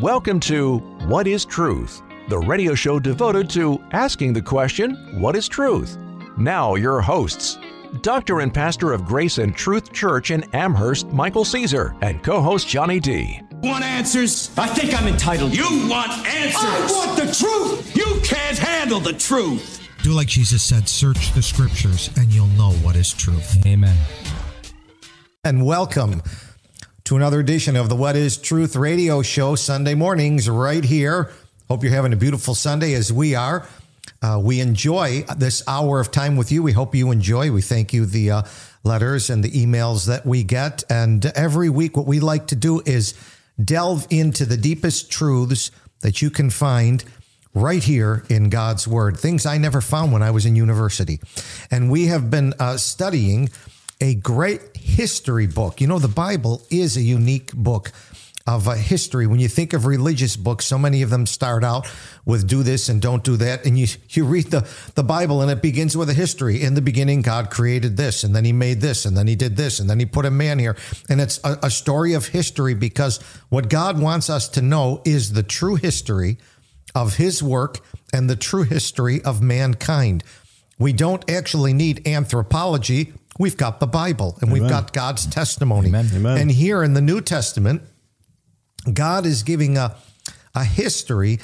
Welcome to What is Truth, the radio show devoted to asking the question, What is truth? Now, your hosts, Doctor and Pastor of Grace and Truth Church in Amherst, Michael Caesar, and co host Johnny D. Want answers? I think I'm entitled. You want answers? I want the truth! You can't handle the truth! Do like Jesus said search the scriptures and you'll know what is truth. Amen. And welcome to another edition of the What is Truth radio show, Sunday mornings, right here. Hope you're having a beautiful Sunday as we are. Uh, we enjoy this hour of time with you. We hope you enjoy. We thank you the uh, letters and the emails that we get. And every week, what we like to do is delve into the deepest truths that you can find right here in God's Word, things I never found when I was in university. And we have been uh, studying a great history book. You know, the Bible is a unique book of uh, history. When you think of religious books, so many of them start out with do this and don't do that. And you, you read the, the Bible and it begins with a history. In the beginning, God created this, and then he made this, and then he did this, and then he put a man here. And it's a, a story of history because what God wants us to know is the true history of his work and the true history of mankind. We don't actually need anthropology We've got the Bible and Amen. we've got God's testimony. Amen. Amen. And here in the New Testament, God is giving a, a history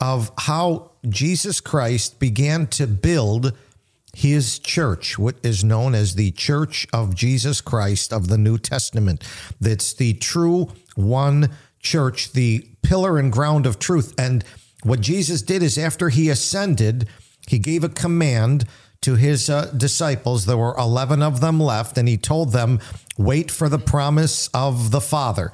of how Jesus Christ began to build his church, what is known as the Church of Jesus Christ of the New Testament. That's the true one church, the pillar and ground of truth. And what Jesus did is after he ascended, he gave a command to his uh, disciples. There were 11 of them left, and he told them, Wait for the promise of the Father.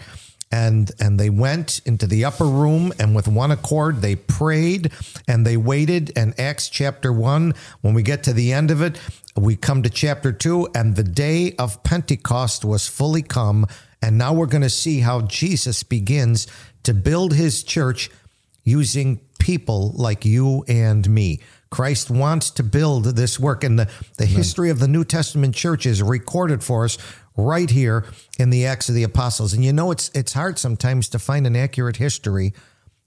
And, and they went into the upper room and with one accord they prayed and they waited. And Acts chapter 1, when we get to the end of it, we come to chapter 2, and the day of Pentecost was fully come. And now we're going to see how Jesus begins to build his church using people like you and me. Christ wants to build this work. And the, the history of the New Testament church is recorded for us right here in the Acts of the Apostles. And you know, it's it's hard sometimes to find an accurate history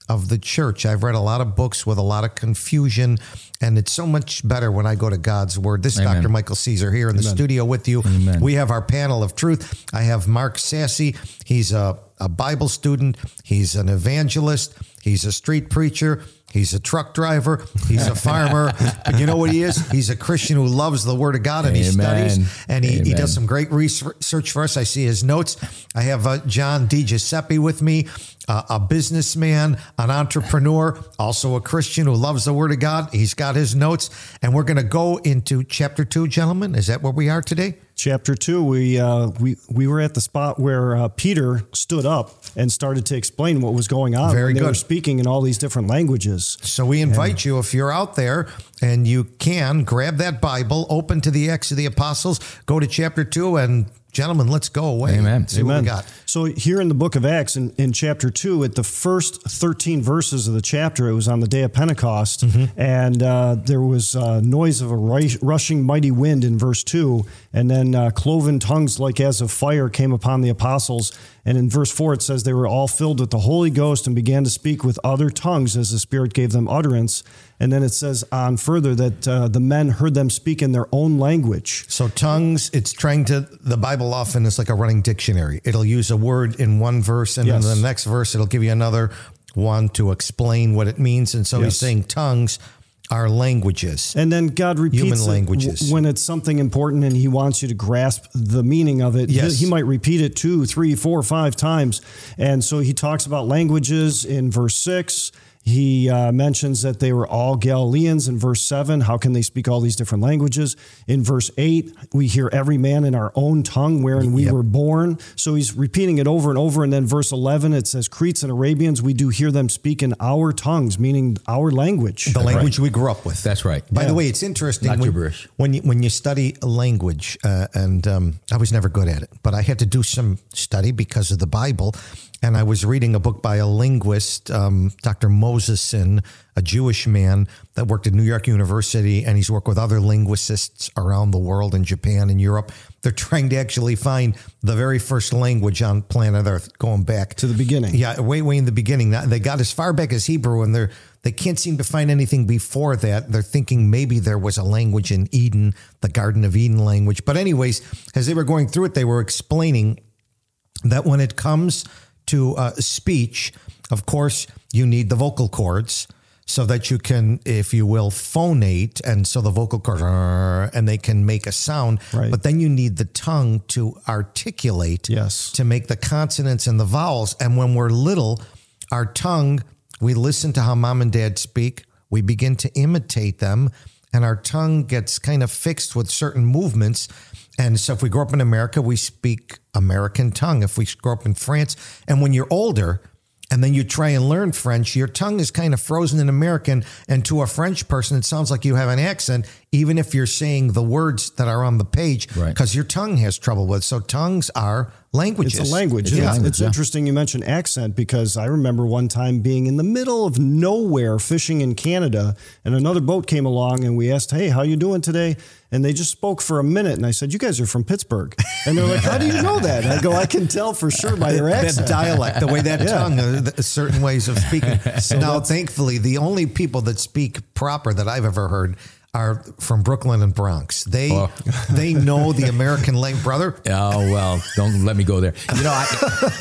of the church. I've read a lot of books with a lot of confusion, and it's so much better when I go to God's Word. This is Amen. Dr. Michael Caesar here in Amen. the studio with you. Amen. We have our panel of truth. I have Mark Sassy. He's a, a Bible student, he's an evangelist, he's a street preacher. He's a truck driver. He's a farmer. but you know what he is? He's a Christian who loves the Word of God and Amen. he studies and he, he does some great research for us. I see his notes. I have uh, John DiGiuseppe with me, uh, a businessman, an entrepreneur, also a Christian who loves the Word of God. He's got his notes. And we're going to go into chapter two, gentlemen. Is that where we are today? Chapter two, we uh, we we were at the spot where uh, Peter stood up and started to explain what was going on. Very they good. Were speaking in all these different languages. So we invite you, if you're out there and you can, grab that Bible, open to the Acts of the Apostles, go to chapter two, and gentlemen, let's go away. Amen. See Amen. what we got. So here in the book of Acts, in, in chapter two, at the first thirteen verses of the chapter, it was on the day of Pentecost, mm-hmm. and uh, there was a noise of a rushing mighty wind in verse two, and then uh, cloven tongues like as of fire came upon the apostles. And in verse 4, it says they were all filled with the Holy Ghost and began to speak with other tongues as the Spirit gave them utterance. And then it says on further that uh, the men heard them speak in their own language. So, tongues, it's trying to, the Bible often is like a running dictionary. It'll use a word in one verse, and yes. in the next verse, it'll give you another one to explain what it means. And so yes. he's saying tongues our languages. And then God repeats human languages. It when it's something important and He wants you to grasp the meaning of it. Yes. He, he might repeat it two, three, four, five times. And so He talks about languages in verse six. He uh, mentions that they were all Galileans in verse 7. How can they speak all these different languages? In verse 8, we hear every man in our own tongue wherein we yep. were born. So he's repeating it over and over. And then verse 11, it says, Cretes and Arabians, we do hear them speak in our tongues, meaning our language. The language right. we grew up with. That's right. By yeah. the way, it's interesting Not when, gibberish. when, you, when you study a language, uh, and um, I was never good at it, but I had to do some study because of the Bible. And I was reading a book by a linguist, um, Dr. Mo Mosesson, a Jewish man that worked at New York University, and he's worked with other linguists around the world in Japan and Europe. They're trying to actually find the very first language on planet Earth, going back To the beginning. Yeah, way, way in the beginning. They got as far back as Hebrew, and they're they can't seem to find anything before that. They're thinking maybe there was a language in Eden, the Garden of Eden language. But anyways, as they were going through it, they were explaining that when it comes to uh, speech, of course, you need the vocal cords so that you can, if you will, phonate, and so the vocal cords, and they can make a sound. Right. But then you need the tongue to articulate, Yes. to make the consonants and the vowels. And when we're little, our tongue, we listen to how mom and dad speak, we begin to imitate them, and our tongue gets kind of fixed with certain movements. And so if we grow up in America, we speak American tongue. If we grow up in France, and when you're older, and then you try and learn French, your tongue is kind of frozen in American. And to a French person, it sounds like you have an accent, even if you're saying the words that are on the page, Right. because your tongue has trouble with. So tongues are languages. It's a language. It's a It's, language, it's yeah. interesting you mentioned accent because I remember one time being in the middle of nowhere fishing in Canada and another boat came along and we asked, "Hey, how you doing today?" And they just spoke for a minute and I said, "You guys are from Pittsburgh." And they're like, "How do you know that?" And I go, "I can tell for sure by your that accent." dialect, the way that Yeah. tongue, uh, the, certain ways of speaking. now, thankfully, the only people that speak proper that I've ever heard are from Brooklyn and Bronx. They Oh. they know the American language, brother. Oh well, don't let me go there. You know, I,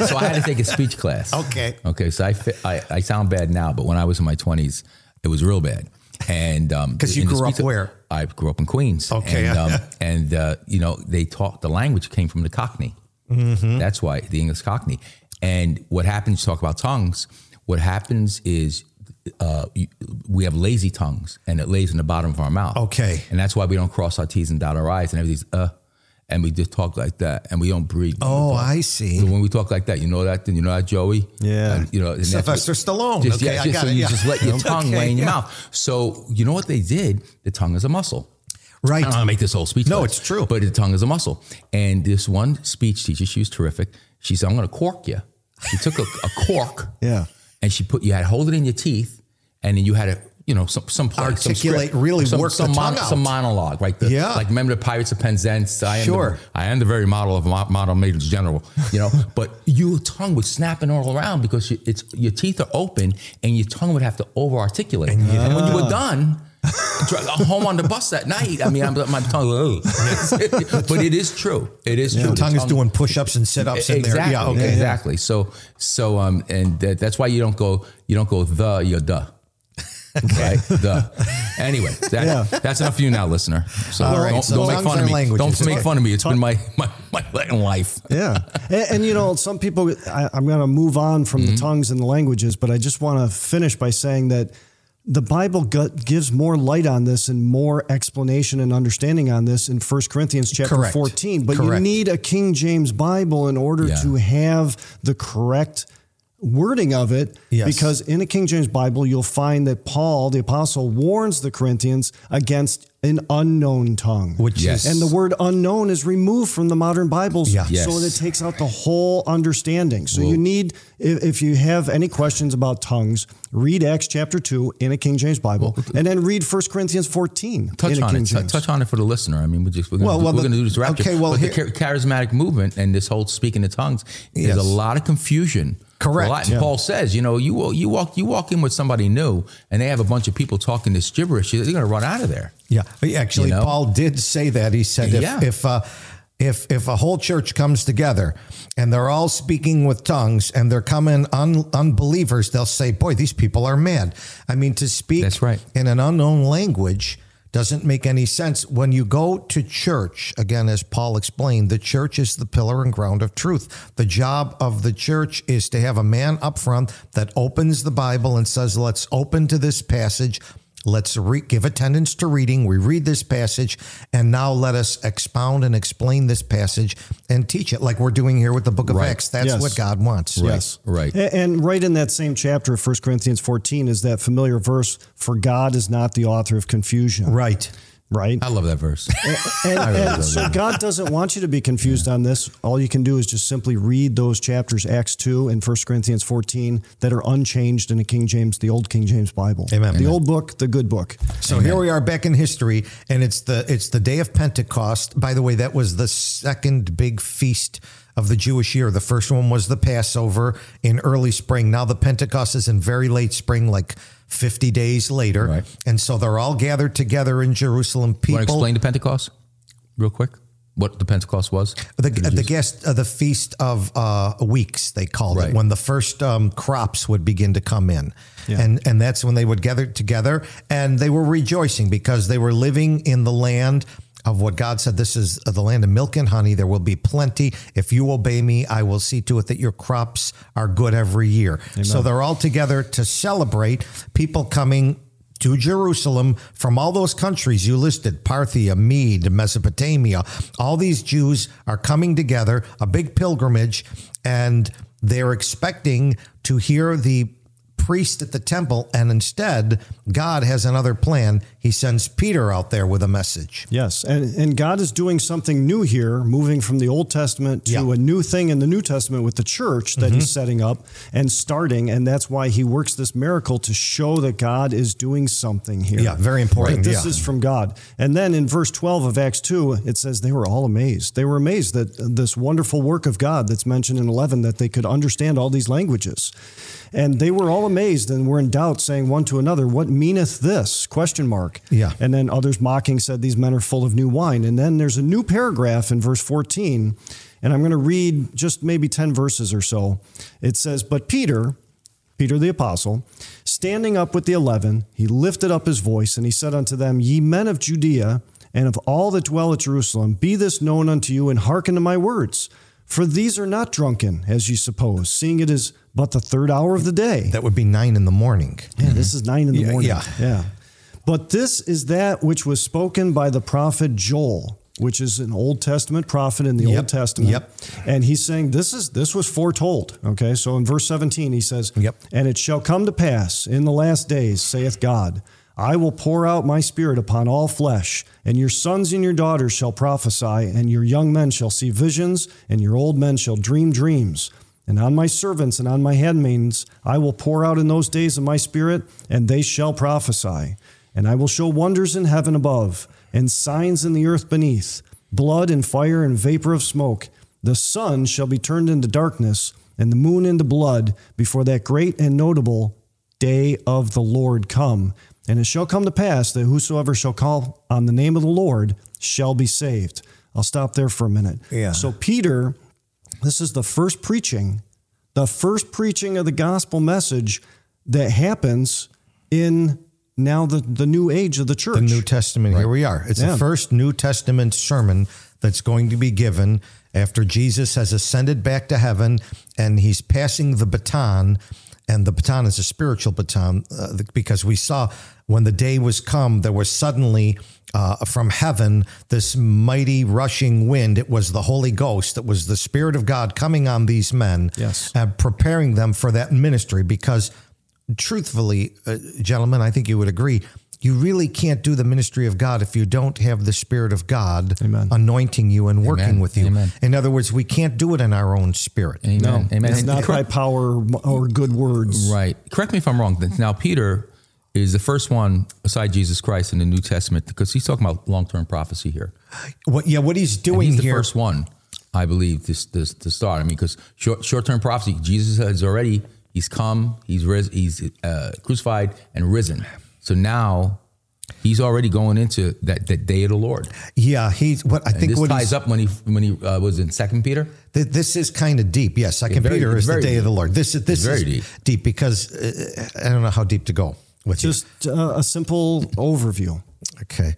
so I had to take a speech class. Okay. Okay. So I, fi- I I sound bad now, but when I was in my twenties, it was real bad. And um, 'Cause you grew up speech- where? I grew up in Queens. Okay. And, um, and uh, you know, they taught the language came from the Cockney. Mm-hmm. That's why the English Cockney. And what happens? You talk about tongues. What happens is. Uh, you, we have lazy tongues, and it lays in the bottom of our mouth. Okay. and that's why we don't cross our T's and dot our I's, and everything's uh, and we just talk like that, and we don't breathe. Oh, I see. So when we talk like that, you know that, then you know that, Joey. Yeah. And, you know, and Sylvester Stallone. Just, Okay, yeah, I just, got so it, you yeah. just let your tongue Okay, lay in your yeah. mouth. So you know what they did? The tongue is a muscle. Right. I don't want to make this whole speech. No, class, it's true. But the tongue is a muscle. And this one speech teacher, she was terrific. She said, "I'm going to cork you." She took a, a cork. Yeah. And she put you had to hold it in your teeth, and then you had to. You know, some some play, some Articulate, script, really some, work the some, tongue out. some monologue, like The, Yeah. like remember the Pirates of Penzance? I am Sure. The, I am the very model of mo- model major general. You know, but your tongue was snapping all around because you, it's your teeth are open and your tongue would have to over articulate. And, when you were done. home on the bus that night. I mean, I'm, my tongue, ugh. but it is true. It is true. The The tongue is doing push-ups and sit-ups in there. exactly, Yeah. Okay. exactly. So, so, um, and that, that's why you don't go, you don't go the, you're duh. Okay, the. Anyway, that, Yeah. that's enough for you now, listener. So All right, don't, so don't make fun of me. languages. Don't make fun of me. It's been my my my life. Yeah. And, and, you know, some people, I, I'm going to move on from Mm-hmm. the tongues and the languages, but I just want to finish by saying that the Bible gives more light on this and more explanation and understanding on this in 1 Corinthians chapter Correct. 14. But you need a King James Bible in order Yeah. to have the correct wording of it Yes. because in a King James Bible you'll find that Paul the apostle warns the Corinthians against an unknown tongue Which Yes. is and the word unknown is removed from the modern Bibles. Yeah. Yes. So that it takes out the whole understanding. So you need, if, if you have any questions about tongues, read Acts chapter 2 in a King James Bible and then read 1 Corinthians 14 Touch in a on King it. T- James. touch on it for the listener. I mean, we're just we're gonna, Well, do, well, we're gonna do this rapture. okay, well, but here- the char- charismatic movement and this whole speaking in tongues, there's Yes. a lot of confusion. Correct. Lot. Yeah. Paul says, you know, you you walk you walk in with somebody new, and they have a bunch of people talking this gibberish. They're going to run out of there. Yeah, actually, You know? Paul did say that. He said if Yeah. if uh, if if a whole church comes together and they're all speaking with tongues and they're coming un, unbelievers, they'll say, "Boy, these people are mad." I mean, to speak That's right. in an unknown language doesn't make any sense. When you go to church, again, as Paul explained, the church is the pillar and ground of truth. The job of the church is to have a man up front that opens the Bible and says, let's open to this passage. Let's re- give attendance to reading. We read this passage, and now let us expound and explain this passage and teach it like we're doing here with the book of Right. Acts. That's Yes. what God wants. Yes. Right. And right in that same chapter of 1 Corinthians 14 is that familiar verse, for God is not the author of confusion. Right. Right? I love that verse. And, I really and so that. God doesn't want you to be confused on this. All you can do is just simply read those chapters, Acts 2 and 1 Corinthians 14, that are unchanged in the King James, the old King James Bible. Amen. The Amen. old book, the good book. So here we are back in history, and it's the it's the day of Pentecost. By the way, that was the second big feast of the Jewish year. The first one was the Passover in early spring. Now the Pentecost is in very late spring, like fifty days later, Right. and so they're all gathered together in Jerusalem. You want People, to explain the Pentecost real quick? What the Pentecost was? the the guest uh, the feast of uh, weeks they called Right. it when the first um, crops would begin to come in, and and that's when they would gather together and they were rejoicing because they were living in the land of what God said. This is the land of milk and honey. There will be plenty if you obey me. I will see to it that your crops are good every year. So they're all together to celebrate. People coming to Jerusalem from all those countries you listed Parthia, Mede, Mesopotamia. All these Jews are coming together, a big pilgrimage, and they're expecting to hear the priest at the temple. And instead, God has another plan. He sends Peter out there with a message. Yes, and and God is doing something new here, moving from the Old Testament to Yeah. Mm-hmm. a new thing in the New Testament with the church that He's setting up and starting, and that's why He works this miracle to show that God is doing something here. Yeah, very important, That this yeah. is from God. And then in verse twelve of Acts two, it says they were all amazed. They were amazed that this wonderful work of God that's mentioned in eleven that they could understand all these languages. And they were all amazed and were in doubt, saying one to another, "What meaneth this?" Question mark. Yeah. And then others mocking said, These men are full of new wine. And then there's a new paragraph in verse 14. And I'm going to read just maybe 10 verses or so. It says, But Peter, Peter the apostle, standing up with the eleven, he lifted up his voice and he said unto them, Ye men of Judea and of all that dwell at Jerusalem, be this known unto you and hearken to my words. For these are not drunken, as you suppose, seeing it is but the third hour of the day. That would be nine in the morning. Yeah, this is nine in the Yeah, morning. yeah. yeah. But this is that which was spoken by the prophet Joel, which is an Old Testament prophet in the Yep, Old Testament. yep. And he's saying this is this was foretold. Okay. So in verse 17, he says, Yep. And it shall come to pass in the last days, saith God, I will pour out my spirit upon all flesh, and your sons and your daughters shall prophesy, and your young men shall see visions, and your old men shall dream dreams. And on my servants and on my handmaidens I will pour out in those days of my spirit, and they shall prophesy. And I will show wonders in heaven above, and signs in the earth beneath, blood and fire and vapor of smoke. The sun shall be turned into darkness, and the moon into blood, before that great and notable day of the Lord come. And it shall come to pass that whosoever shall call on the name of the Lord shall be saved. I'll stop there for a minute. Yeah. So Peter, this is the first preaching, the first preaching of the gospel message that happens in now the, the new age of the church. The New Testament. Here we are. It's Yeah. the first New Testament sermon that's going to be given after Jesus has ascended back to heaven and he's passing the baton. And the baton is a spiritual baton uh, because we saw when the day was come, there was suddenly uh, from heaven this mighty rushing wind. It was the Holy Ghost. It was the Spirit of God coming on these men, Yes. and preparing them for that ministry. Because truthfully, uh, gentlemen, I think you would agree. You really can't do the ministry of God if you don't have the Spirit of God Amen. anointing you and working Amen. with you. Amen. In other words, we can't do it in our own spirit. Amen. No, Amen. it's And not by correct- power or good words. Right. Correct me if I'm wrong. Now, Peter is the first one aside Jesus Christ in the New Testament because he's talking about long term prophecy here. What? Yeah, what he's And doing he's the here. first one, I believe, this this to start. I mean, because short short term prophecy, Jesus has already he's come, he's ris, he's uh, crucified and risen. So now he's already going into that that day of the Lord. yeah, he's what I And think. this What ties up when he when he uh, was in Second Peter. th- this is kind of deep. Yes, Second very- Peter is the very day of the. Lord. This is this It's is very deep. because uh, I don't know how deep to go with you. Just uh, a simple overview. Okay.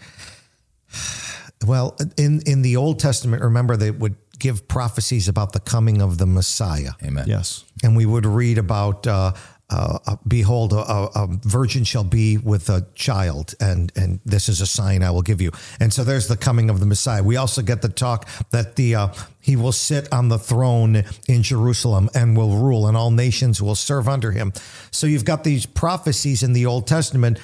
Well, in in the Old Testament, remember they would give prophecies about the coming of the Messiah. Amen. Yes. and we would read about uh, uh, uh, behold a, a, a virgin shall be with a child and and this is a sign i will give you and so there's the coming of the messiah we also get the talk that the uh, he will sit on the throne in jerusalem and will rule and all nations will serve under him so you've got these prophecies in the old testament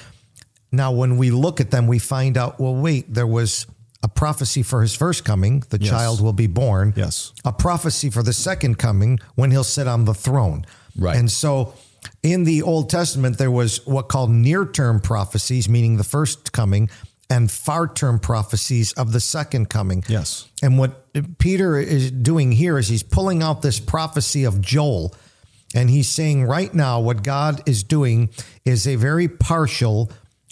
now when we look at them, we find out, well, wait, there was a prophecy for his first coming, the Yes. child will be born. Yes. A prophecy for the second coming when he'll sit on the throne. Right. And so in the Old Testament, there was what called near term prophecies, meaning the first coming, and far term prophecies of the second coming. Yes. And what Peter is doing here is he's pulling out this prophecy of Joel. And he's saying right now, what God is doing is a very partial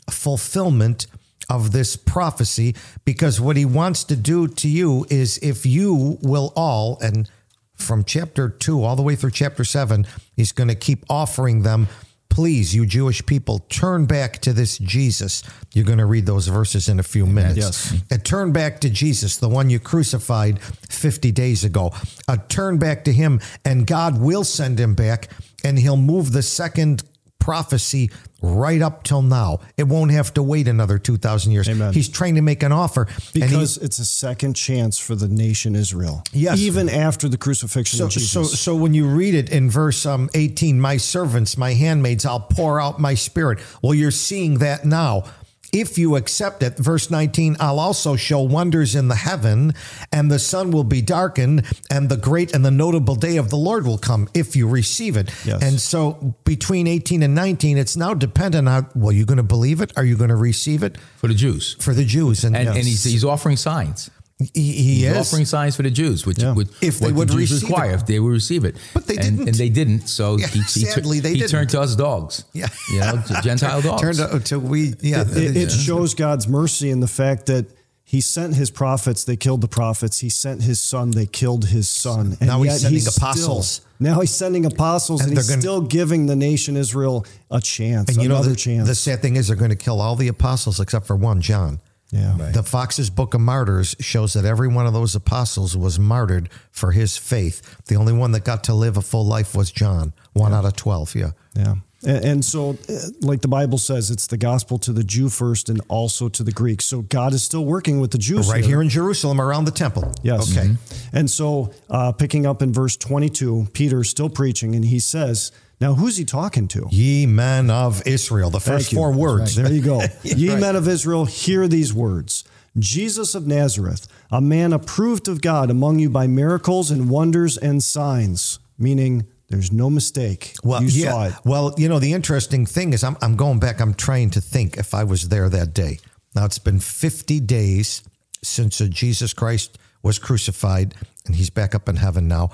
fulfillment of this prophecy because what he wants to do to you is if you will all, and from chapter two all the way through chapter seven, he's going to keep offering them. Please, you Jewish people, turn back to this Jesus. You're going to read those verses in a few minutes. Yes. A turn back to Jesus, the one you crucified 50 days ago. A turn back to him, and God will send him back, and he'll move the second prophecy right up till now. It won't have to wait another 2,000 years. Amen. He's trying to make an offer. and he- Because it's a second chance for the nation Israel. Yes. Even after the crucifixion so, of Jesus. so, so when you read it in verse um, 18, my servants, my handmaids, I'll pour out my spirit. Well, you're seeing that now. If you accept it, verse 19, I'll also show wonders in the heaven, and the sun will be darkened, and the great and the notable day of the Lord will come if you receive it. Yes. And so between 18 and 19, it's now dependent on, well, you going to believe it? Are you going to receive it? for the Jews. For the Jews. And, And, and he's, he's offering signs. He, he He's is. offering signs for the Jews, which, Yeah. which If they would the Jews receive require it. if they would receive it. But they and, didn't. and they didn't. So Yeah, he, he, sadly, they he didn't. turned to us dogs. Yeah. you know, Gentile dogs. Turned to, to we, yeah. it, it shows God's mercy in the fact that he sent his prophets, they killed the prophets. He sent his son, they killed his son. And Now he's sending still- apostles. now he's sending apostles, And and, he's gonna- still giving the nation Israel a chance, And you know, another the, chance. the sad thing is they're going to kill all the apostles except for one, John. Yeah, right. The Fox's Book of Martyrs shows that every one of those apostles was martyred for his faith. The only one that got to live a full life was John, one out of 12. Yeah. Yeah. And, and so, uh, like the Bible says, it's the gospel to the Jew first and also to the Greek. So God is still working with the Jews. Right here in Jerusalem around the temple. Yes. Okay. And so, uh, picking up in verse 22, Peter's still preaching, and he says, Now, who's he talking to? Ye men of Israel, the first four words. There you go. Ye Right. men of Israel, hear these words. Jesus of Nazareth, a man approved of God among you by miracles and wonders and signs, meaning there's no mistake. Well, you yeah. saw it. Well, you know, the interesting thing is I'm, I'm going back, I'm trying to think if I was there that day. Now, it's been 50 days since uh, Jesus Christ was crucified, and he's back up in heaven now.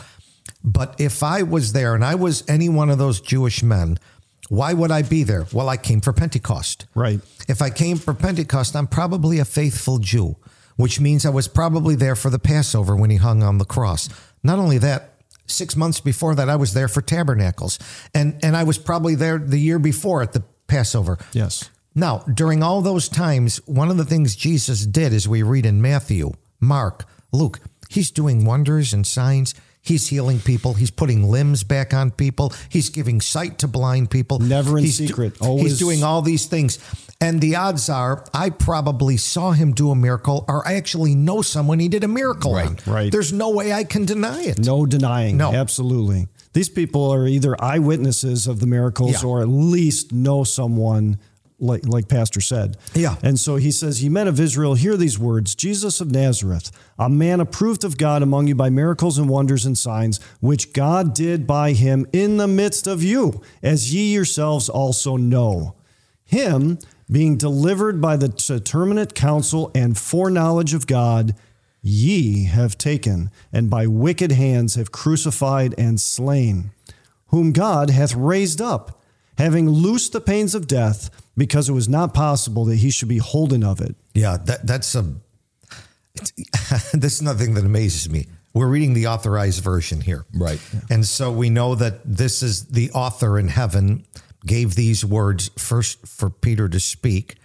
But if I was there and I was any one of those Jewish men, why would I be there? Well, I came for Pentecost. Right. If I came for Pentecost, I'm probably a faithful Jew, which means I was probably there for the Passover when he hung on the cross. Not only that, six months before that, I was there for Tabernacles, and and I was probably there the year before at the Passover. Yes. Now, during all those times, one of the things Jesus did, as we read in Matthew, Mark, Luke, he's doing wonders and signs. He's healing people. He's putting limbs back on people. He's giving sight to blind people. Never in he's do- secret. he's doing all these things. And the odds are I probably saw him do a miracle or I actually know someone he did a miracle Right, on. right. There's no way I can deny it. No denying. No. Absolutely. These people are either eyewitnesses of the miracles Yeah. or at least know someone, like, like Pastor said. Yeah. And so he says, Ye men of Israel, hear these words Jesus of Nazareth, a man approved of God among you by miracles and wonders and signs, which God did by him in the midst of you, as ye yourselves also know. Him being delivered by the determinate counsel and foreknowledge of God, ye have taken, and by wicked hands have crucified and slain, whom God hath raised up, having loosed the pains of death, because it was not possible that he should be holden of it. Yeah, that that's a. It's, this is nothing that amazes me. We're reading the authorized version here, Right. And so we know that this is the author in heaven gave these words first for Peter to speak,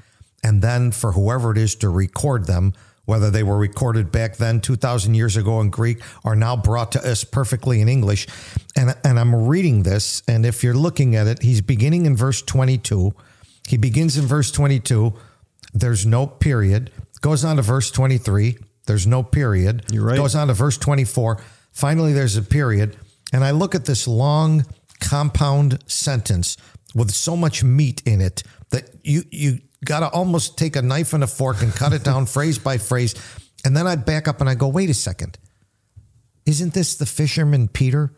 and then for whoever it is to record them, whether they were recorded back then, two thousand years ago in Greek, or now brought to us perfectly in English. And and I'm reading this, and if you're looking at it, he's beginning in verse 22. He begins in verse 22. There's no period. Goes on to verse 23. There's no period. You're right. Goes on to verse 24. Finally, there's a period. And I look at this long compound sentence with so much meat in it that you you got to almost take a knife and a fork and cut it down phrase by phrase. And then I back up and I go, wait a second. Isn't this the fisherman Peter?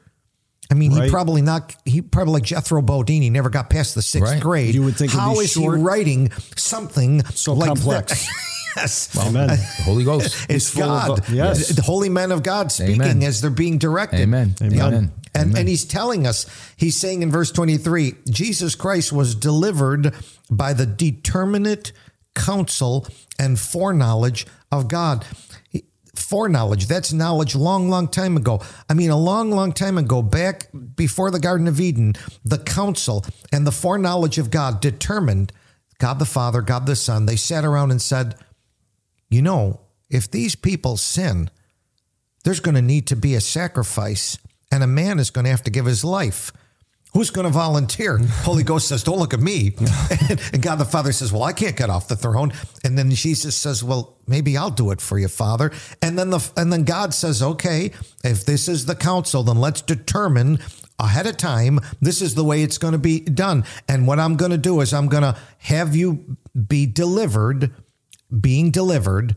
I mean, Right. he probably not. He probably like Jethro Bodine. He never got past the sixth Right. grade. You would think How is short. he writing something So like complex. Yes, Amen. The Holy Ghost. it's full of, God. uh, yes. the holy men of God speaking Amen. as they're being directed. Amen. Know? Amen. And Amen. and he's telling us, he's saying in verse 23, Jesus Christ was delivered by the determinate counsel and foreknowledge of God. He- Foreknowledge, that's knowledge long, long time ago. I mean, a long, long time ago, back before the Garden of Eden, the council and the foreknowledge of God determined God the Father, God the Son. They sat around and said, you know, if these people sin, there's going to need to be a sacrifice, and a man is going to have to give his life. Who's going to volunteer? Holy Ghost says, Don't look at me. And, God the Father says, Well, I can't get off the throne. And then Jesus says, Well, maybe I'll do it for you, Father. And then the and then God says, Okay, if this is the council, then let's determine ahead of time this is the way it's going to be done. And what I'm going to do is I'm going to have you be delivered, being delivered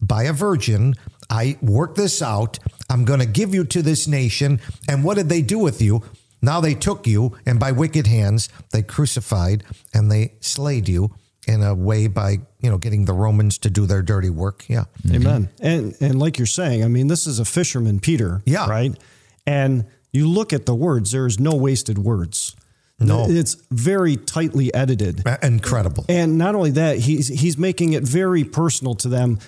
by a virgin. I work this out. I'm going to give you to this nation. And what did they do with you? Now they took you, and by wicked hands they crucified and they slayed you in a way by you know getting the Romans to do their dirty work. Yeah, mm-hmm. Amen. And and like you're saying, I mean, this is a fisherman, Peter. Yeah. Right. And you look at the words. There is no wasted words. No. It's very tightly edited. incredible. And not only that, he's he's making it very personal to them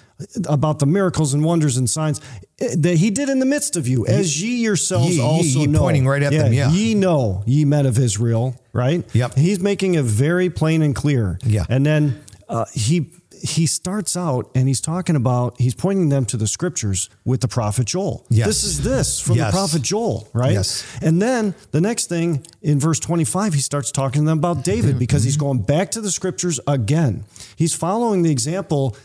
about the miracles and wonders and signs that he did in the midst of you, as ye yourselves Ye- also ye know. pointing right at them, yeah. Ye know, ye men of Israel, right? Yep. He's making it very plain and clear. Yeah. And then uh, he he starts out and he's talking about he's pointing them to the scriptures with the prophet Joel. Yes. This is this from Yes. the prophet Joel, right? Yes. And then the next thing in verse 25, he starts talking to them about David because he's going back to the scriptures again. He's following the example,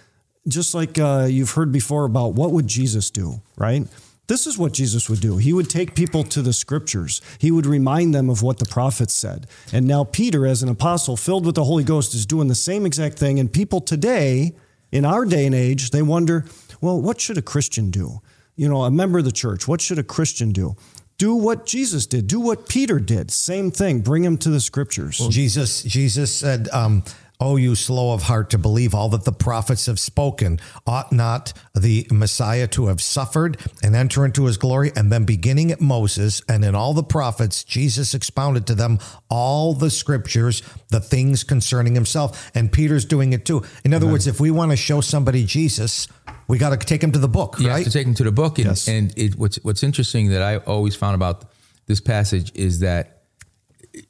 just like uh, you've heard before about what would Jesus do, right? This is what Jesus would do. He would take people to the scriptures. He would remind them of what the prophets said. And now Peter, as an apostle filled with the Holy Ghost, is doing the same exact thing. And people today, in our day and age, they wonder, well, what should a Christian do? You know, a member of the church, what should a Christian do? Do what Jesus did. Do what Peter did. Same thing. Bring him to the scriptures. Jesus, Jesus said, um, "Oh, you slow of heart to believe all that the prophets have spoken. Ought not the Messiah to have suffered and enter into His glory?" And then, beginning at Moses and in all the prophets, Jesus expounded to them all the scriptures, the things concerning Himself. And Peter's doing it too. In other words, if we want to show somebody Jesus, we got to take him to the book, You right? have to take him to the book. And, Yes. and it, what's what's interesting that I always found about this passage is that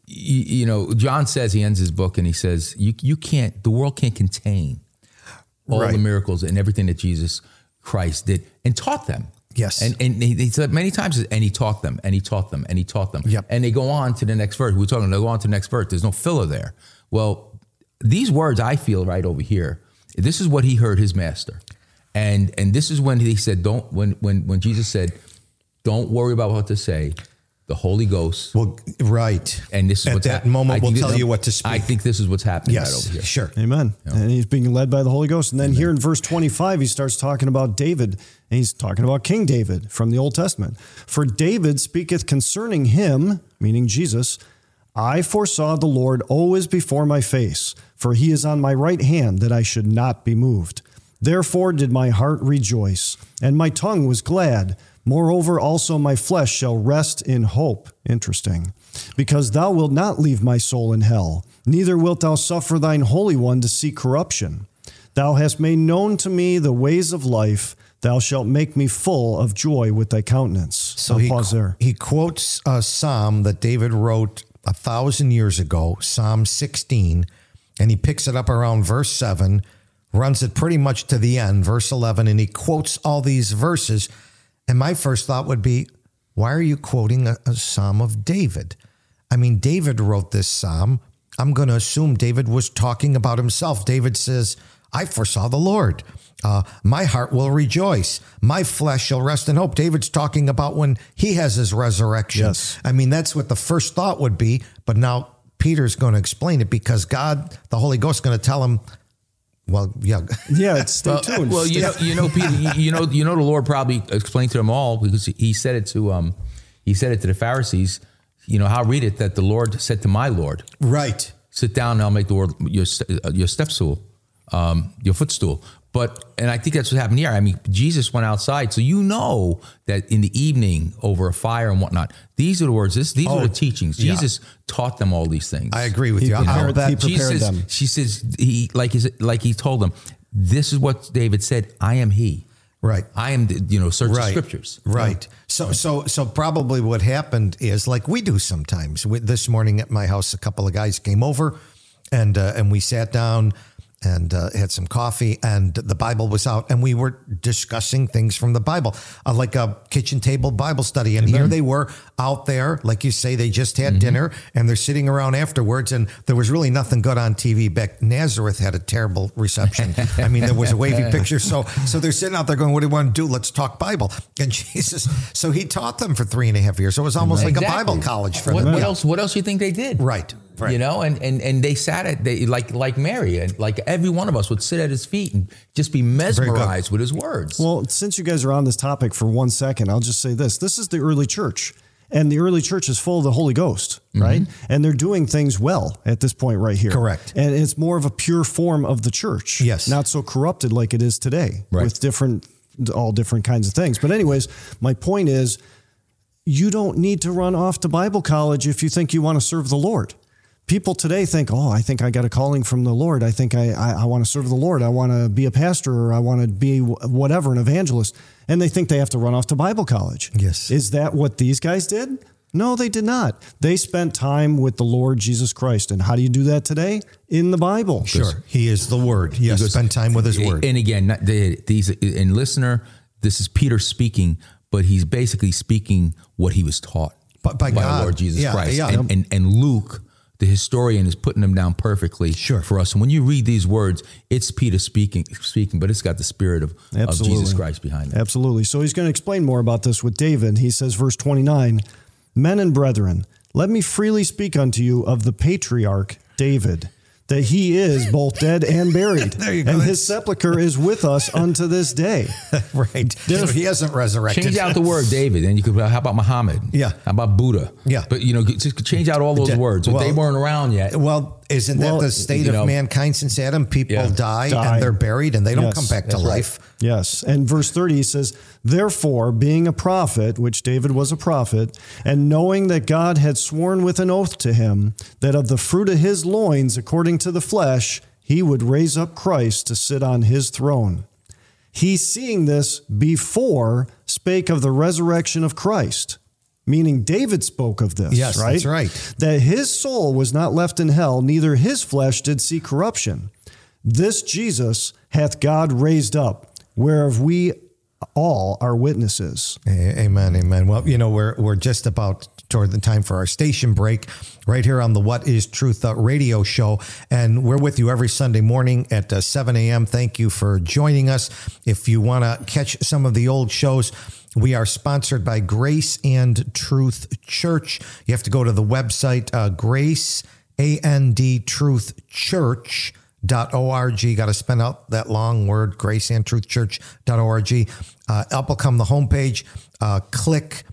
you know John says he ends his book and he says you you can't the world can't contain all Right. the miracles and everything that Jesus Christ did and taught them. Yes. And and he, he said many times, and he taught them, and he taught them, and he taught them. Yep. And they go on to the next verse. We're talking. They go on to the next verse. There's no filler there. Well, these words I feel right over here. This is what he heard his master, and and this is when he said, "Don't." When when when Jesus said, "Don't worry about what to say." The Holy Ghost, well, right. and this is at what's that hap- moment, we'll tell you what to speak. I think this is what's happening right yes, over here. sure. Amen. And he's being led by the Holy Ghost. And then here in verse 25, he starts talking about David, and he's talking about King David from the Old Testament. For David speaketh concerning him, meaning Jesus, I foresaw the Lord always before my face, for he is on my right hand that I should not be moved. Therefore did my heart rejoice, and my tongue was glad. Moreover, also my flesh shall rest in hope. Interesting. Because thou wilt not leave my soul in hell, neither wilt thou suffer thine Holy One to see corruption. Thou hast made known to me the ways of life. Thou shalt make me full of joy with thy countenance. So I'll he, pause there. he quotes a psalm that David wrote a thousand years ago, Psalm 16, and he picks it up around verse 7, runs it pretty much to the end, verse 11, and he quotes all these verses. And my first thought would be, why are you quoting a, a psalm of David? I mean, David wrote this psalm. I'm going to assume David was talking about himself. David says, I foresaw the Lord. Uh, my heart will rejoice. My flesh shall rest in hope. David's talking about when he has his resurrection. Yes. I mean, that's what the first thought would be. But now Peter's going to explain it because God, the Holy Ghost, is going to tell him. Well, yeah, Yeah, it's stay Well, tuned. well, you know, you know, Peter, you, you know, you know, the Lord probably explained to them all because he said it to, um, he said it to the Pharisees. You know, I'll read it that the Lord said to my Lord, right. "Sit down, and I'll make the Lord your your step stool, um, your footstool." But and I think that's what happened here. I mean, Jesus went outside, so you know that in the evening over a fire and whatnot. These are the words. This, these Oh, are the teachings. yeah. Jesus taught them all these things. I agree with He you. I'll prepared- bet- he prepared Jesus, them. She says he like he like he told them. This is what David said. I am he. Right. I am. The, you know, search the scriptures. Right. So so so probably what happened is like we do sometimes. We, this morning at my house, a couple of guys came over, and uh, and we sat down and uh, had some coffee, and the Bible was out, and we were discussing things from the Bible, uh, like a kitchen table Bible study. And here they were out there, like you say, they just had dinner, and they're sitting around afterwards, and there was really nothing good on TV. Back Nazareth had a terrible reception. I mean, there was a wavy picture, so so they're sitting out there going, "What do you want to do? Let's talk Bible." And Jesus, so he taught them for three and a half years. So it was almost like a Bible college for what, them. What Yeah. else? What else do you think they did? Right. Right. You know, and and and they sat at they like like Mary and like every one of us would sit at his feet and just be mesmerized with his words. Well, since you guys are on this topic for one second, I'll just say this. This is the early church. And the early church is full of the Holy Ghost, mm-hmm. right? And they're doing things well at this point right here. Correct. And it's more of a pure form of the church. Yes. Not so corrupted like it is today Right. with different, all different kinds of things. But, anyways, my point is you don't need to run off to Bible college if you think you want to serve the Lord. People today think, oh, I think I got a calling from the Lord. I think I, I, I want to serve the Lord. I want to be a pastor or I want to be whatever, an evangelist. And they think they have to run off to Bible college. Yes. Is that what these guys did? No, they did not. They spent time with the Lord Jesus Christ. And how do you do that today? In the Bible. Sure, he is the Word. Yes, Because- spend time with His Word. And again, they, these and listener, this is Peter speaking, but he's basically speaking what he was taught But by God. the Lord Jesus Yeah, Christ. yeah. And, and and Luke, the historian, is putting them down perfectly Sure. for us. And when you read these words, it's Peter speaking, speaking, but it's got the spirit of, of Jesus Christ behind it. Absolutely. So he's going to explain more about this with David. He says, verse 29 Men and brethren, let me freely speak unto you of the patriarch David, that he is both dead and buried. There you go. And his sepulchre is with us unto this day. right. So he hasn't resurrected. Change out the word David, and you could. How about Muhammad? Yeah. How about Buddha? Yeah. But you know, just change out all those Yeah. words. If they Well- weren't around yet. Well, isn't Well, that the state of know- mankind since Adam? People Yeah. die, Die. and they're buried and they don't Yes, come back to life. right. Yes. And verse 30 he says, Therefore, being a prophet, which David was a prophet, and knowing that God had sworn with an oath to him that of the fruit of his loins, according to the flesh, he would raise up Christ to sit on his throne. He, seeing this before, spake of the resurrection of Christ. Meaning David spoke of this, Yes, right? that's right. That his soul was not left in hell, neither his flesh did see corruption. This Jesus hath God raised up, whereof we all are witnesses. Amen, amen. Well, you know, we're we're just about toward the time for our station break right here on the What Is Truth uh, radio show, and we're with you every Sunday morning at uh, 7 a.m. Thank you for joining us. If you want to catch some of the old shows. We are sponsored by Grace and Truth Church. You have to go to the website, uh, Grace, A-N-D, Truth Church org. Got to spell out that long word, graceandtruthchurch.org. Uh, up will come the homepage. Uh, click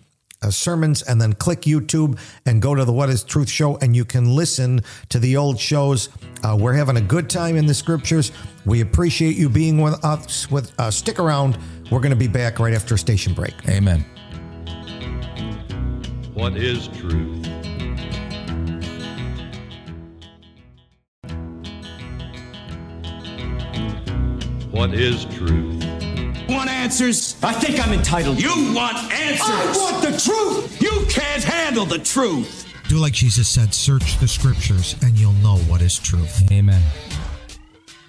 uh, sermons and then click YouTube and go to the What is Truth show and you can listen to the old shows. Uh, we're having a good time in the scriptures. We appreciate you being with us. With uh, stick around. We're going to be back right after a station break. Amen. What is truth? What is truth? Want answers? I think I'm entitled. You want answers? I want the truth. You can't handle the truth. Do like Jesus said, search the scriptures and you'll know what is truth. Amen.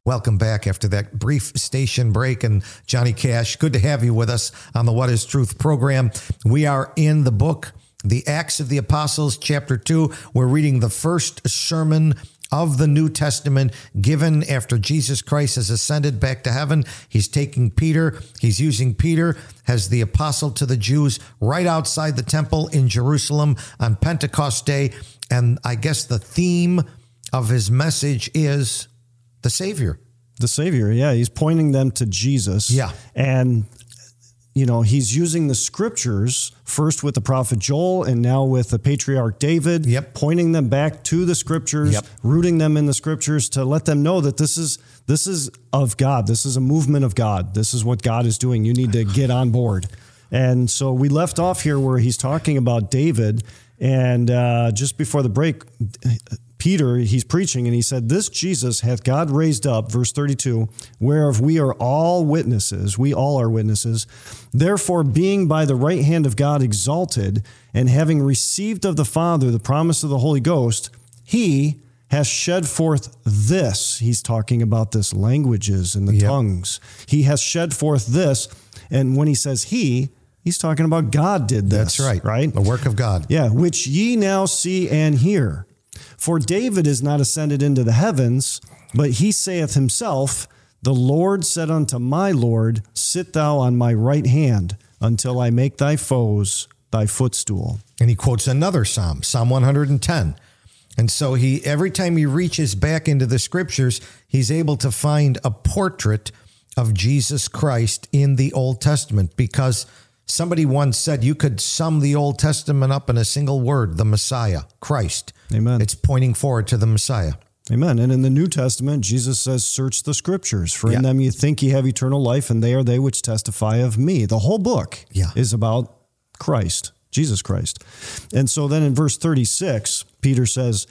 Welcome back after that brief station break. And Johnny Cash, good to have you with us on the What is Truth program. We are in the book, The Acts of the Apostles, chapter 2. We're reading the first sermon of the New Testament given after Jesus Christ has ascended back to heaven. He's taking Peter, he's using Peter as the apostle to the Jews right outside the temple in Jerusalem on Pentecost Day. and I guess the theme of his message is the Savior. The Savior, yeah, he's pointing them to Jesus. Yeah. And, you know, he's using the scriptures first with the prophet Joel and now with the patriarch David, Yep. pointing them back to the scriptures, Yep. rooting them in the scriptures to let them know that this is this is of God. This is a movement of God. This is what God is doing. You need to get on board. And so we left off here where he's talking about David. And uh, just before the break, Peter, he's preaching and he said, This Jesus hath God raised up, verse 32, whereof we are all witnesses. We all are witnesses. Therefore, being by the right hand of God exalted, and having received of the Father the promise of the Holy Ghost, he has shed forth this. He's talking about this languages and the Yep. tongues. He has shed forth this. And when he says he, he's talking about God did this. That's right. Right? The work of God. Yeah, which ye now see and hear. For David is not ascended into the heavens, but he saith himself, The Lord said unto my Lord, Sit thou on my right hand until I make thy foes thy footstool. And he quotes another psalm, Psalm 110. And so he every time he reaches back into the scriptures, he's able to find a portrait of Jesus Christ in the Old Testament because somebody once said you could sum the Old Testament up in a single word, the Messiah, Christ. Amen. It's pointing forward to the Messiah. Amen. And in the New Testament, Jesus says, Search the scriptures, for Yeah. in them you think ye have eternal life, and they are they which testify of me. The whole book Yeah. is about Christ, Jesus Christ. And so then in verse 36, Peter says,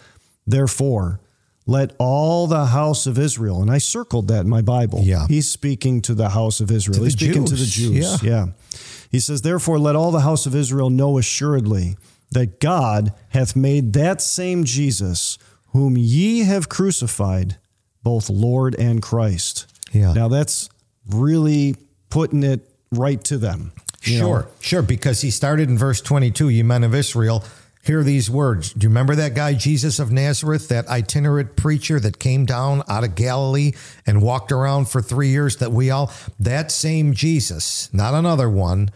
Therefore, let all the house of Israel, and I circled that in my Bible. Yeah. He's speaking to the house of Israel. He's speaking to the Jews. Jews. Yeah. He says, Therefore, let all the house of Israel know assuredly that God hath made that same Jesus, whom ye have crucified, both Lord and Christ. Yeah. Now that's really putting it right to them. you know? Sure, sure. Because he started in verse 22, you men of Israel, hear these words. Do you remember that guy, Jesus of Nazareth, that itinerant preacher that came down out of Galilee and walked around for three years that we all, that same Jesus, not another one,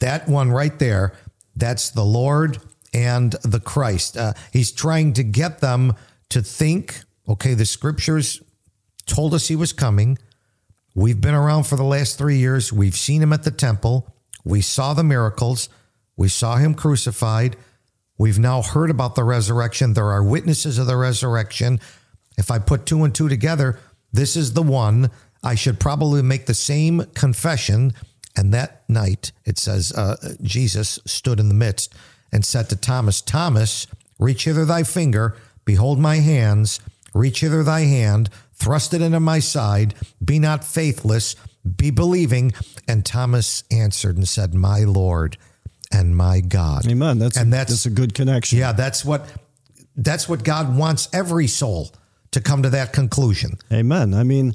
that one right there, that's the Lord and the Christ. Uh, he's trying to get them to think, okay, the scriptures told us he was coming. We've been around for the last three years. We've seen him at the temple. We saw the miracles. We saw him crucified. We've now heard about the resurrection. There are witnesses of the resurrection. If I put two and two together, this is the one. I should probably make the same confession. And that night, it says, uh, Jesus stood in the midst and said to Thomas, Thomas, reach hither thy finger, behold my hands, reach hither thy hand, thrust it into my side, be not faithless, be believing. And Thomas answered and said, My Lord and my God. Amen. That's and that's, that's a good connection. yeah, that's what that's what God wants every soul to come to that conclusion. Amen. I mean,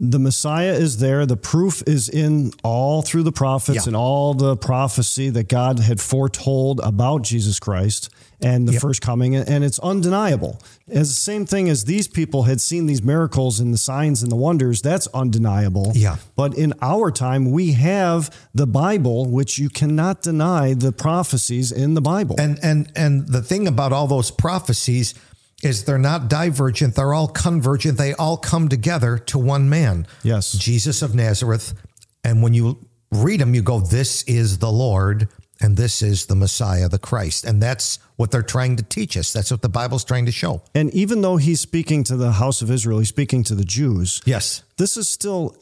the Messiah is there. The proof is in all through the prophets Yeah. and all the prophecy that God had foretold about Jesus Christ and the Yep. first coming, and it's undeniable. As the same thing as these people had seen these miracles and the signs and the wonders, that's undeniable. Yeah. But in our time, we have the Bible, which you cannot deny the prophecies in the Bible. And and and the thing about all those prophecies is they're not divergent, they're all convergent. They all come together to one man. Yes. Jesus of Nazareth. And when you read them, you go, This is the Lord, and this is the Messiah, the Christ. And that's what they're trying to teach us. That's what the Bible's trying to show. and even though he's speaking to the house of Israel, he's speaking to the Jews. Yes. this is still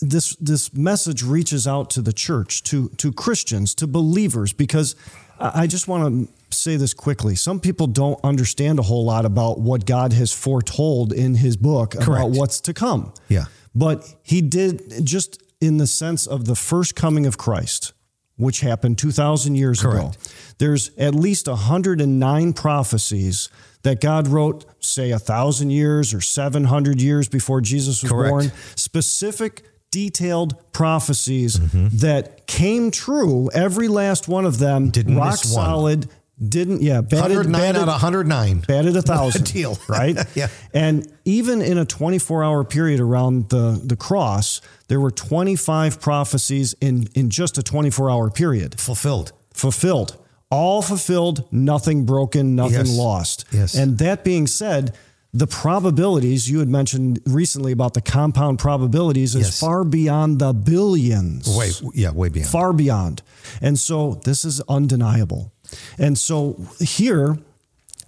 this this message reaches out to the church to to christians to believers because i I just want to say this quickly some people don't understand a whole lot about what god has foretold in his book about Correct. what's to come Yeah. but he did just in the sense of the first coming of christ which happened 2000 years ago there's at least 109 prophecies that God wrote, say, a thousand years or 700 years before Jesus was Correct. born. Specific, detailed prophecies mm-hmm. that came true. Every last one of them, Didn't rock solid. Didn't yeah, batted, 109 batted, out of 109. batted a thousand. deal. right? Yeah. And even in a 24 hour period around the, the cross, there were 25 prophecies in, in just a 24 hour period Fulfilled. fulfilled. all fulfilled, nothing broken, nothing Yes. lost. Yes. And that being said, the probabilities you had mentioned recently about the compound probabilities is Yes. far beyond the billions. Way, yeah, way beyond. Far beyond. And so this is undeniable. And so here,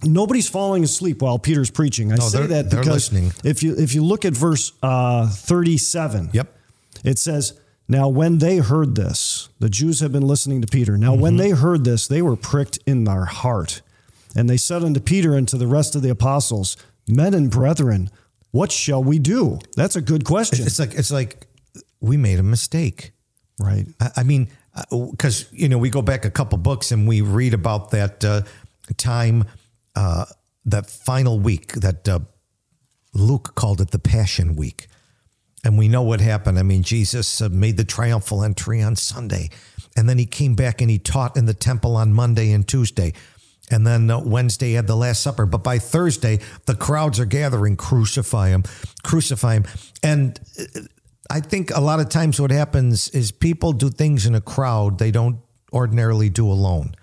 nobody's falling asleep while Peter's preaching. I No, say that because if you if you look at verse uh, 37, Yep. it says, Now, when they heard this, the Jews have been listening to Peter. Now, when Mm-hmm. they heard this, they were pricked in their heart. And they said unto Peter and to the rest of the apostles, Men and brethren, what shall we do? That's a good question. It's like it's like we made a mistake. right. I, I mean, because you know, we go back a couple books and we read about that uh, time, uh, that final week that uh, Luke called it the Passion Week, and we know what happened. I mean, Jesus uh, made the triumphal entry on Sunday, and then he came back and he taught in the temple on Monday and Tuesday. And then uh, Wednesday he had the Last Supper. But by Thursday, the crowds are gathering, crucify him, crucify him. And I think a lot of times what happens is people do things in a crowd they don't ordinarily do alone.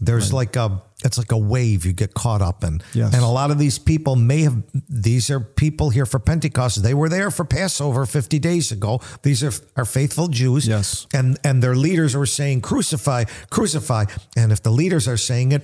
There's like a it's like a wave you get caught up in. Yes. And a lot of these people may have these are people here for Pentecost. They were there for Passover 50 days ago. These are are faithful Jews. Yes. And and their leaders were saying crucify, crucify. And if the leaders are saying it,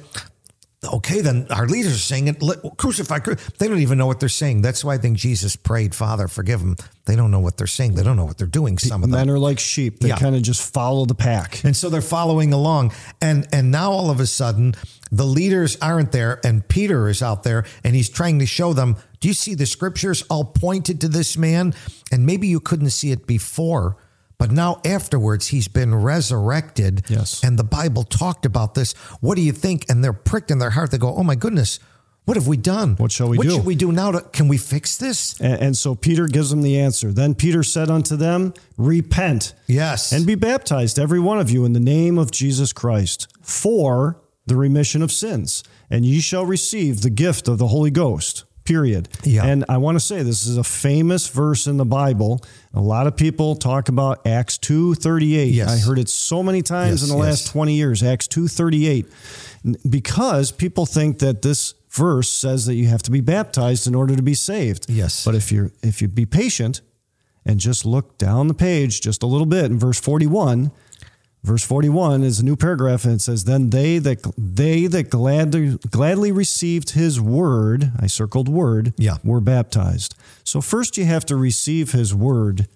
okay, then our leaders are saying it, let- crucify, cru-. They don't even know what they're saying. That's why I think Jesus prayed, Father, forgive them. They don't know what they're saying. They don't know what they're doing. Some of them. Men are like sheep. They Yeah. kind of just follow the pack. And so they're following along. And and now all of a sudden, the leaders aren't there, and Peter is out there, and he's trying to show them, do you see the scriptures all pointed to this man? And maybe you couldn't see it before, but now afterwards he's been resurrected. Yes. And the Bible talked about this. What do you think? And they're pricked in their heart. They go, Oh my goodness, what have we done? What shall we what do?" What should we do now? To, can we fix this? And, and so Peter gives them the answer. Then Peter said unto them, Repent Yes. and be baptized, every one of you, in the name of Jesus Christ, for the remission of sins, and ye shall receive the gift of the Holy Ghost. Period. Yeah. And I want to say this is a famous verse in the Bible. A lot of people talk about Acts 2:38. Yes. I heard it so many times Yes, in the yes. last 20 years, Acts 2:38. Because people think that this verse says that you have to be baptized in order to be saved. Yes. But if you're if you be patient and just look down the page just a little bit in verse 41 verse 41 is a new paragraph and it says then they that they that gladly gladly received his word i circled word Yeah. were baptized so first you have to receive his word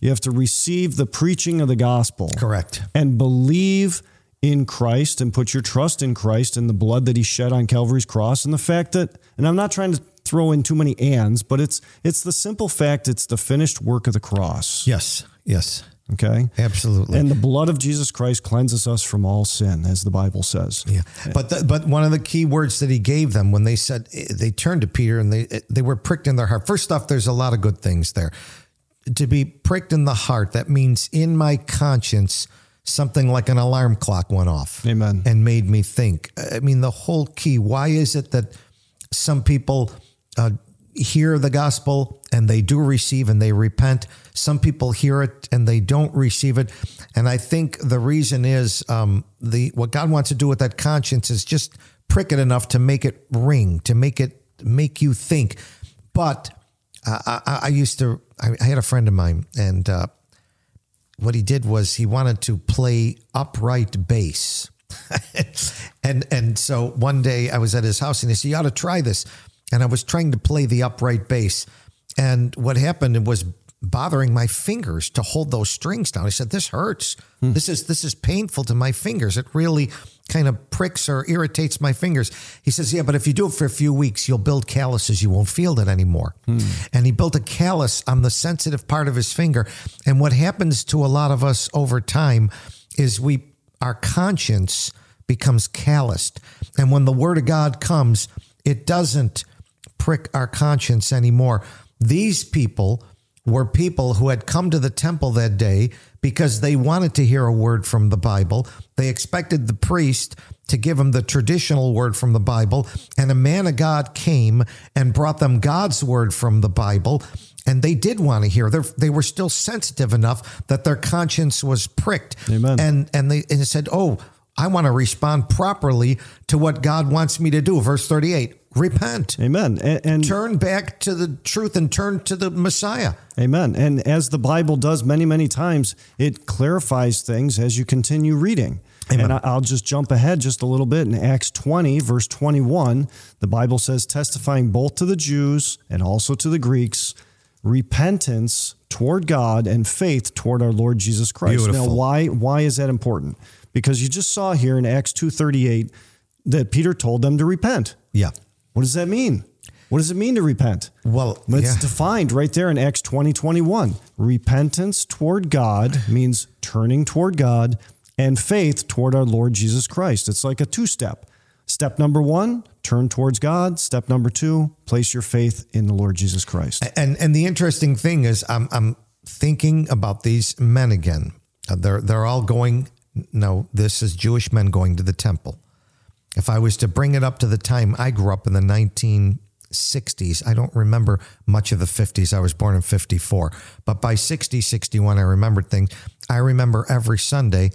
you have to receive the preaching of the gospel Correct. and believe in Christ and put your trust in Christ and the blood that he shed on Calvary's cross and the fact that and I'm not trying to throw in too many ands but it's it's the simple fact it's the finished work of the cross Yes. Yes. Okay Absolutely. and the blood of Jesus Christ cleanses us from all sin as the Bible says Yeah, but the, but one of the key words that he gave them when they said they turned to Peter and they they were pricked in their heart. First off, there's a lot of good things there. To be pricked in the heart, that means in my conscience, something like an alarm clock went off. Amen. And made me think. I mean, the whole key. Why is it that some people uh, hear the gospel and they do receive and they repent? Some people hear it and they don't receive it. And I think the reason is um, the what God wants to do with that conscience is just prick it enough to make it ring, to make it make you think. But I, I, I used to. I, I had a friend of mine, and uh, what he did was he wanted to play upright bass. and and so one day I was at his house and he said, You ought to try this. And I was trying to play the upright bass. And what happened was bothering my fingers to hold those strings down. He said, This hurts. Hmm. This is this is painful to my fingers. It really kind of pricks or irritates my fingers. He says, Yeah, but if you do it for a few weeks, you'll build calluses. You won't feel it anymore. Hmm. And he built a callus on the sensitive part of his finger. And what happens to a lot of us over time is we our conscience becomes calloused. And when the word of God comes, it doesn't prick our conscience anymore. These people were people who had come to the temple that day because they wanted to hear a word from the Bible. They expected the priest to give them the traditional word from the Bible, and a man of God came and brought them God's word from the Bible. And they did want to hear. They're, they were still sensitive enough that their conscience was pricked. Amen. And and they and they said, "Oh, I want to respond properly to what God wants me to do. Verse 38 repent. Amen. And, and turn back to the truth and turn to the Messiah. Amen. And as the Bible does many, many times, it clarifies things as you continue reading. Amen. And I'll just jump ahead just a little bit. In Acts 20, verse 21, the Bible says, testifying both to the Jews and also to the Greeks, repentance toward God and faith toward our Lord Jesus Christ. Beautiful. Now, why, why is that important? Because you just saw here in Acts 2.38 that Peter told them to repent. Yeah. What does that mean? What does it mean to repent? Well, it's yeah. defined right there in Acts 20 21. Repentance toward God means turning toward God, and faith toward our Lord Jesus Christ. It's like a two step. Step number one, turn towards God. Step number two, place your faith in the Lord Jesus Christ. And and the interesting thing is, I'm I'm thinking about these men again. Uh, they're they're all going. No, this is Jewish men going to the temple. If I was to bring it up to the time I grew up in the 1960s, I don't remember much of the 50s. I was born in 54. But by 60, 61, I remembered things. I remember every Sunday,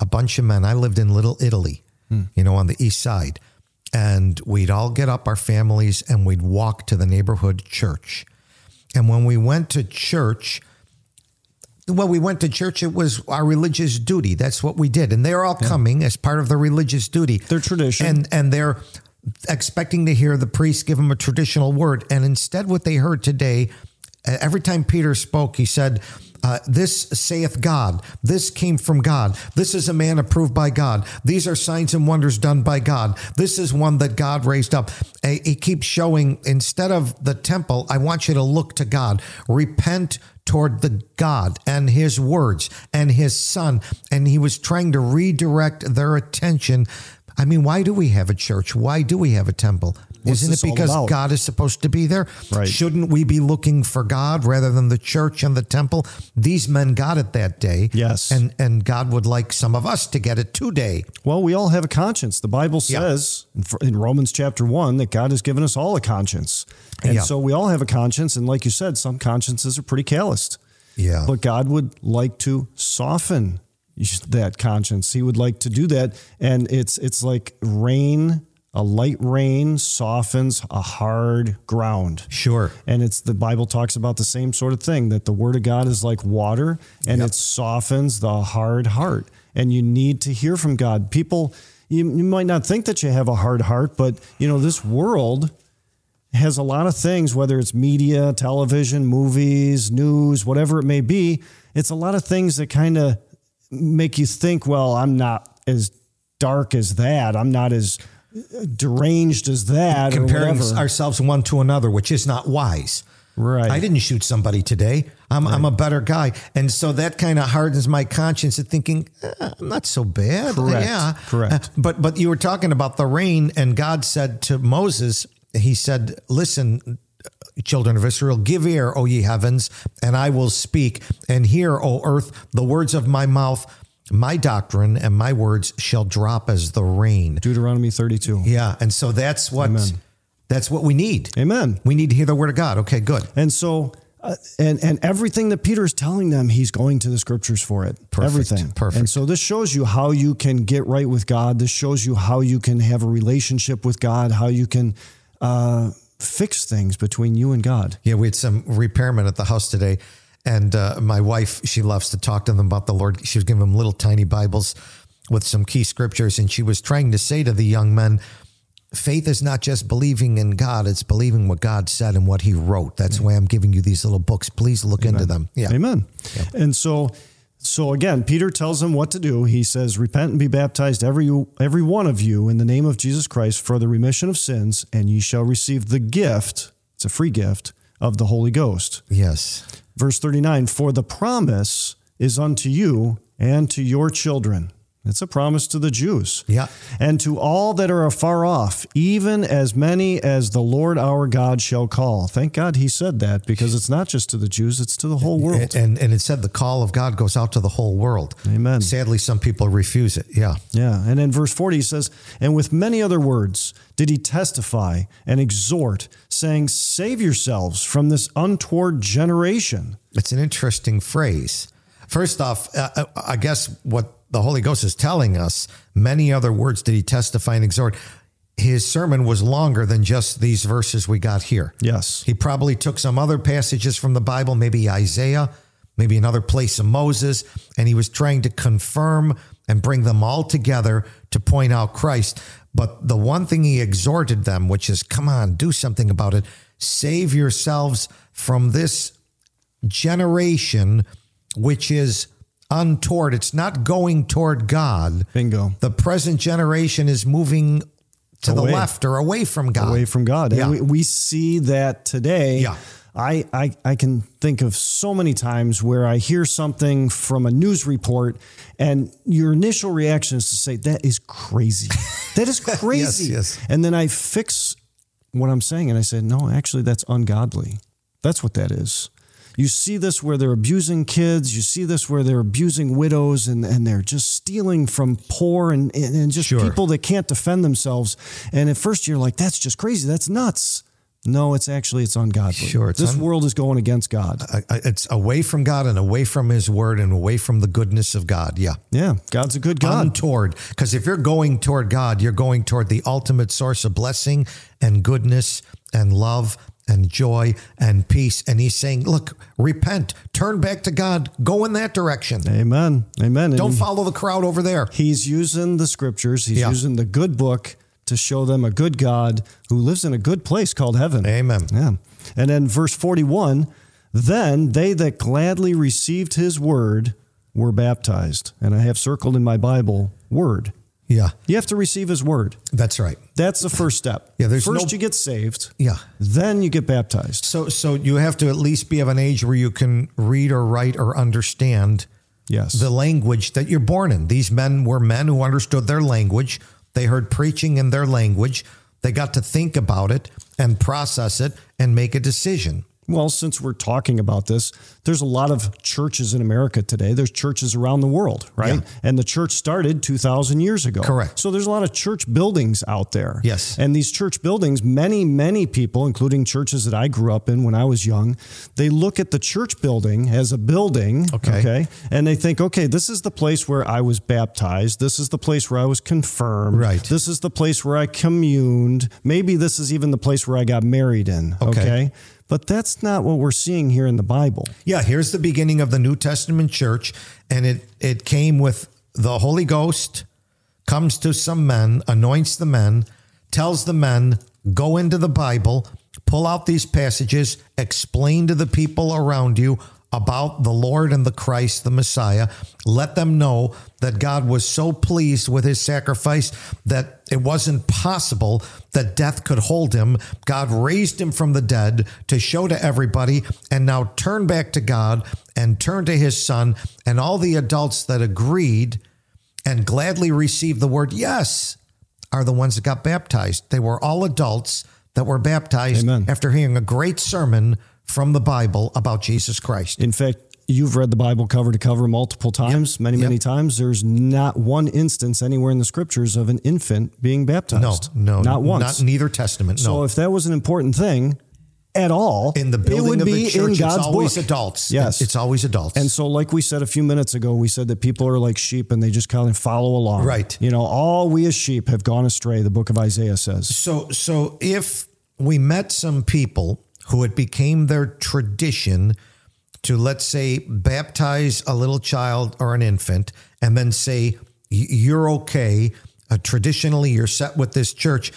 a bunch of men. I lived in Little Italy, hmm. you know, on the east side. And we'd all get up, our families, and we'd walk to the neighborhood church. And when we went to church, well, we went to church. It was our religious duty. That's what we did, and they're all coming as part of the religious duty. Their tradition. and and they're expecting to hear the priest give them a traditional word. And instead, what they heard today, every time Peter spoke, he said. Uh, this saith God. This came from God. This is a man approved by God. These are signs and wonders done by God. This is one that God raised up. He keeps showing instead of the temple, I want you to look to God. Repent toward the God and his words and his son. And he was trying to redirect their attention. I mean, why do we have a church? Why do we have a temple? What's Isn't it because? God is supposed to be there? Right. Shouldn't we be looking for God rather than the church and the temple? These men got it that day. Yes. And and God would like some of us to get it today. Well, we all have a conscience. The Bible says in- in Romans chapter 1 that God has given us all a conscience. And Yeah. so we all have a conscience. And like you said, some consciences are pretty calloused. Yeah. But God would like to soften that conscience. He would like to do that. And it's it's like rain, a light rain softens a hard ground. Sure. And it's the Bible talks about the same sort of thing that the word of God is like water and it softens the hard heart. And you need to hear from God. People you, you might not think that you have a hard heart, but you know, this world has a lot of things, whether it's media, television, movies, news, whatever it may be. It's a lot of things that kind of make you think, well, I'm not as dark as that. I'm not as deranged as that. Comparing ourselves one to another, which is not wise. Right. I didn't shoot somebody today. I'm, I'm a better guy. And so that kind of hardens my conscience of thinking, eh, I'm not so bad. Correct. Yeah. Correct. Uh, but, but you were talking about the rain, and God said to Moses, He said, Listen, children of Israel, give ear, O ye heavens, and I will speak, and hear, O earth, the words of my mouth. My doctrine and my words shall drop as the rain. Deuteronomy 32. Yeah. And so that's what. Amen. That's what we need. Amen. We need to hear the word of God. Okay, good. And so, uh, and and everything that Peter is telling them, he's going to the scriptures for it. Perfect. Everything. Perfect. And so this shows you how you can get right with God. This shows you how you can have a relationship with God. How you can uh, fix things between you and God. Yeah, we had some repairmen at the house today, and uh, my wife, she loves to talk to them about the Lord. She was giving them little tiny Bibles with some key scriptures, and she was trying to say to the young men, faith is not just believing in God, it's believing what God said and what he wrote. That's why I'm giving you these little books. Please look into them. Yeah. Amen. And so, so again, Peter tells them what to do. He says, "Repent and be baptized, every every one of you, in the name of Jesus Christ, for the remission of sins, and ye shall receive the gift. It's a free gift of the Holy Ghost." Yes. Verse 39 For the promise is unto you and to your children. It's a promise to the Jews. Yeah. And to all that are afar off, even as many as the Lord our God shall call. Thank God he said that because it's not just to the Jews, it's to the whole world. And, and and it said the call of God goes out to the whole world. Amen. Sadly, some people refuse it. Yeah. Yeah. And in verse 40, he says, And with many other words did he testify and exhort, saying, Save yourselves from this untoward generation. It's an interesting phrase. First off, uh, I guess what the Holy Ghost is telling us many other words did he testify and exhort. His sermon was longer than just these verses we got here. Yes. He probably took some other passages from the Bible, maybe Isaiah, maybe another place of Moses, and he was trying to confirm and bring them all together to point out Christ. But the one thing he exhorted them, which is, come on, do something about it. Save yourselves from this generation, which is untoward. It's not going toward God. Bingo. The present generation is moving to Away. the left or away from God. away from God. Yeah. And we, we see that today. Yeah. I, I, I can think of so many times where I hear something from a news report and your initial reaction is to say, that is crazy. That is crazy. yes. And then I fix what I'm saying and I said, no, actually, that's ungodly. That's what that is. You see this where they're abusing kids. You see this where they're abusing widows and, and they're just stealing from poor and, and, just Sure. people that can't defend themselves. And at first you're like, that's just crazy. That's nuts. No, it's actually, it's ungodly. Sure, it's this un- world is going against God. It's away from God and away from His Word and away from the goodness of God. Yeah. Yeah. God's a good God. Untoward. Because if you're going toward God, you're going toward the ultimate source of blessing and goodness and love and joy and peace. And He's saying, look, repent, turn back to God, go in that direction. Amen. Amen. Don't follow the crowd over there. He's using the scriptures, he's Yeah. using the good book to show them a good God who lives in a good place called heaven. Amen. Yeah. And then verse 41 then they that gladly received his word were baptized. And I have circled in my Bible, word. Yeah, You have to receive his word. that's right. That's the first step. Yeah, there's First no- you get saved. Yeah. Then you get baptized. So, so you have to at least be of an age where you can read or write or understand Yes. the language that you're born in. These men were men who understood their language. They heard preaching in their language. They got to think about it and process it and make a decision. Well, since we're talking about this, there's a lot of churches in America today. There's churches around the world, right? Yeah. And the church started 2,000 years ago. Correct. So there's a lot of church buildings out there. Yes. And these church buildings, many, many people, including churches that I grew up in when I was young, they look at the church building as a building. Okay. And they think, okay, this is the place where I was baptized. This is the place where I was confirmed. Right. This is the place where I communed. Maybe this is even the place where I got married in. Okay. okay? But that's not what we're seeing here in the Bible. Yeah, here's the beginning of the New Testament church, and it it came with the Holy Ghost comes to some men, anoints the men, tells the men, go into the Bible, pull out these passages, explain to the people around you about the Lord and the Christ, the Messiah. Let them know that God was so pleased with his sacrifice that it wasn't possible that death could hold him. God raised him from the dead to show to everybody, and now turn back to God and turn to his son. And all the adults that agreed and gladly received the word yes are the ones that got baptized. They were all adults that were baptized Amen. after hearing a great sermon from the Bible about Jesus Christ. In fact, you've read the Bible cover to cover multiple times, many, many Yep. times. There's not one instance anywhere in the scriptures of an infant being baptized. no, no, not once. Not neither either testament. so no. if that was an important thing at all, in the it building would of be the church, in God's it's always book. adults. Yes. It's always adults. And so, like we said a few minutes ago, we said that people are like sheep and they just kind of follow along. Right. You know, all we as sheep have gone astray, the book of Isaiah says. So, so if we met some people who it became their tradition to, let's say, baptize a little child or an infant, and then say you're okay, uh, traditionally you're set with this church.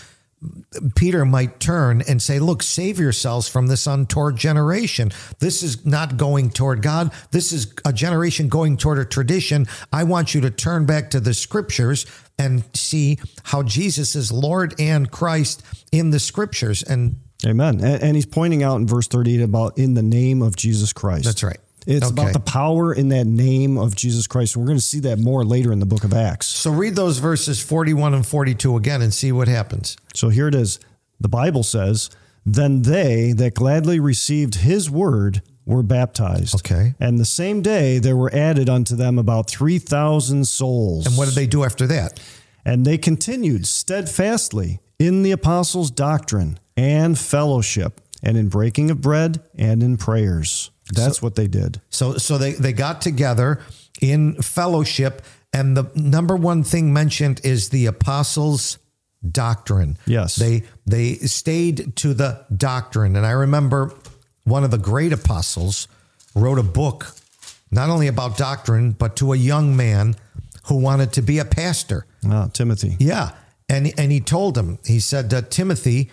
Peter might turn and say, Look, save yourselves from this untoward generation. This is not going toward God. This is a generation going toward a tradition. I want you to turn back to the scriptures and see how Jesus is Lord and Christ in the scriptures. And Amen. And, and he's pointing out in verse 38 about in the name of Jesus Christ. That's right. It's Okay. about the power in that name of Jesus Christ. And we're going to see that more later in the book of Acts. so read those verses 41 and 42 again and see what happens. So here it is. The Bible says, Then they that gladly received his word were baptized. Okay. And the same day there were added unto them about 3,000 souls. And what did they do after that? And they continued steadfastly in the apostles' doctrine and fellowship, and in breaking of bread and in prayers. That's what they did. So so they, they got together in fellowship. And the number one thing mentioned is the apostles' doctrine. Yes. They they stayed to the doctrine. And I remember one of the great apostles wrote a book not only about doctrine, but to a young man who wanted to be a pastor. Ah, Timothy. Yeah. And, and he told him, he said, Timothy,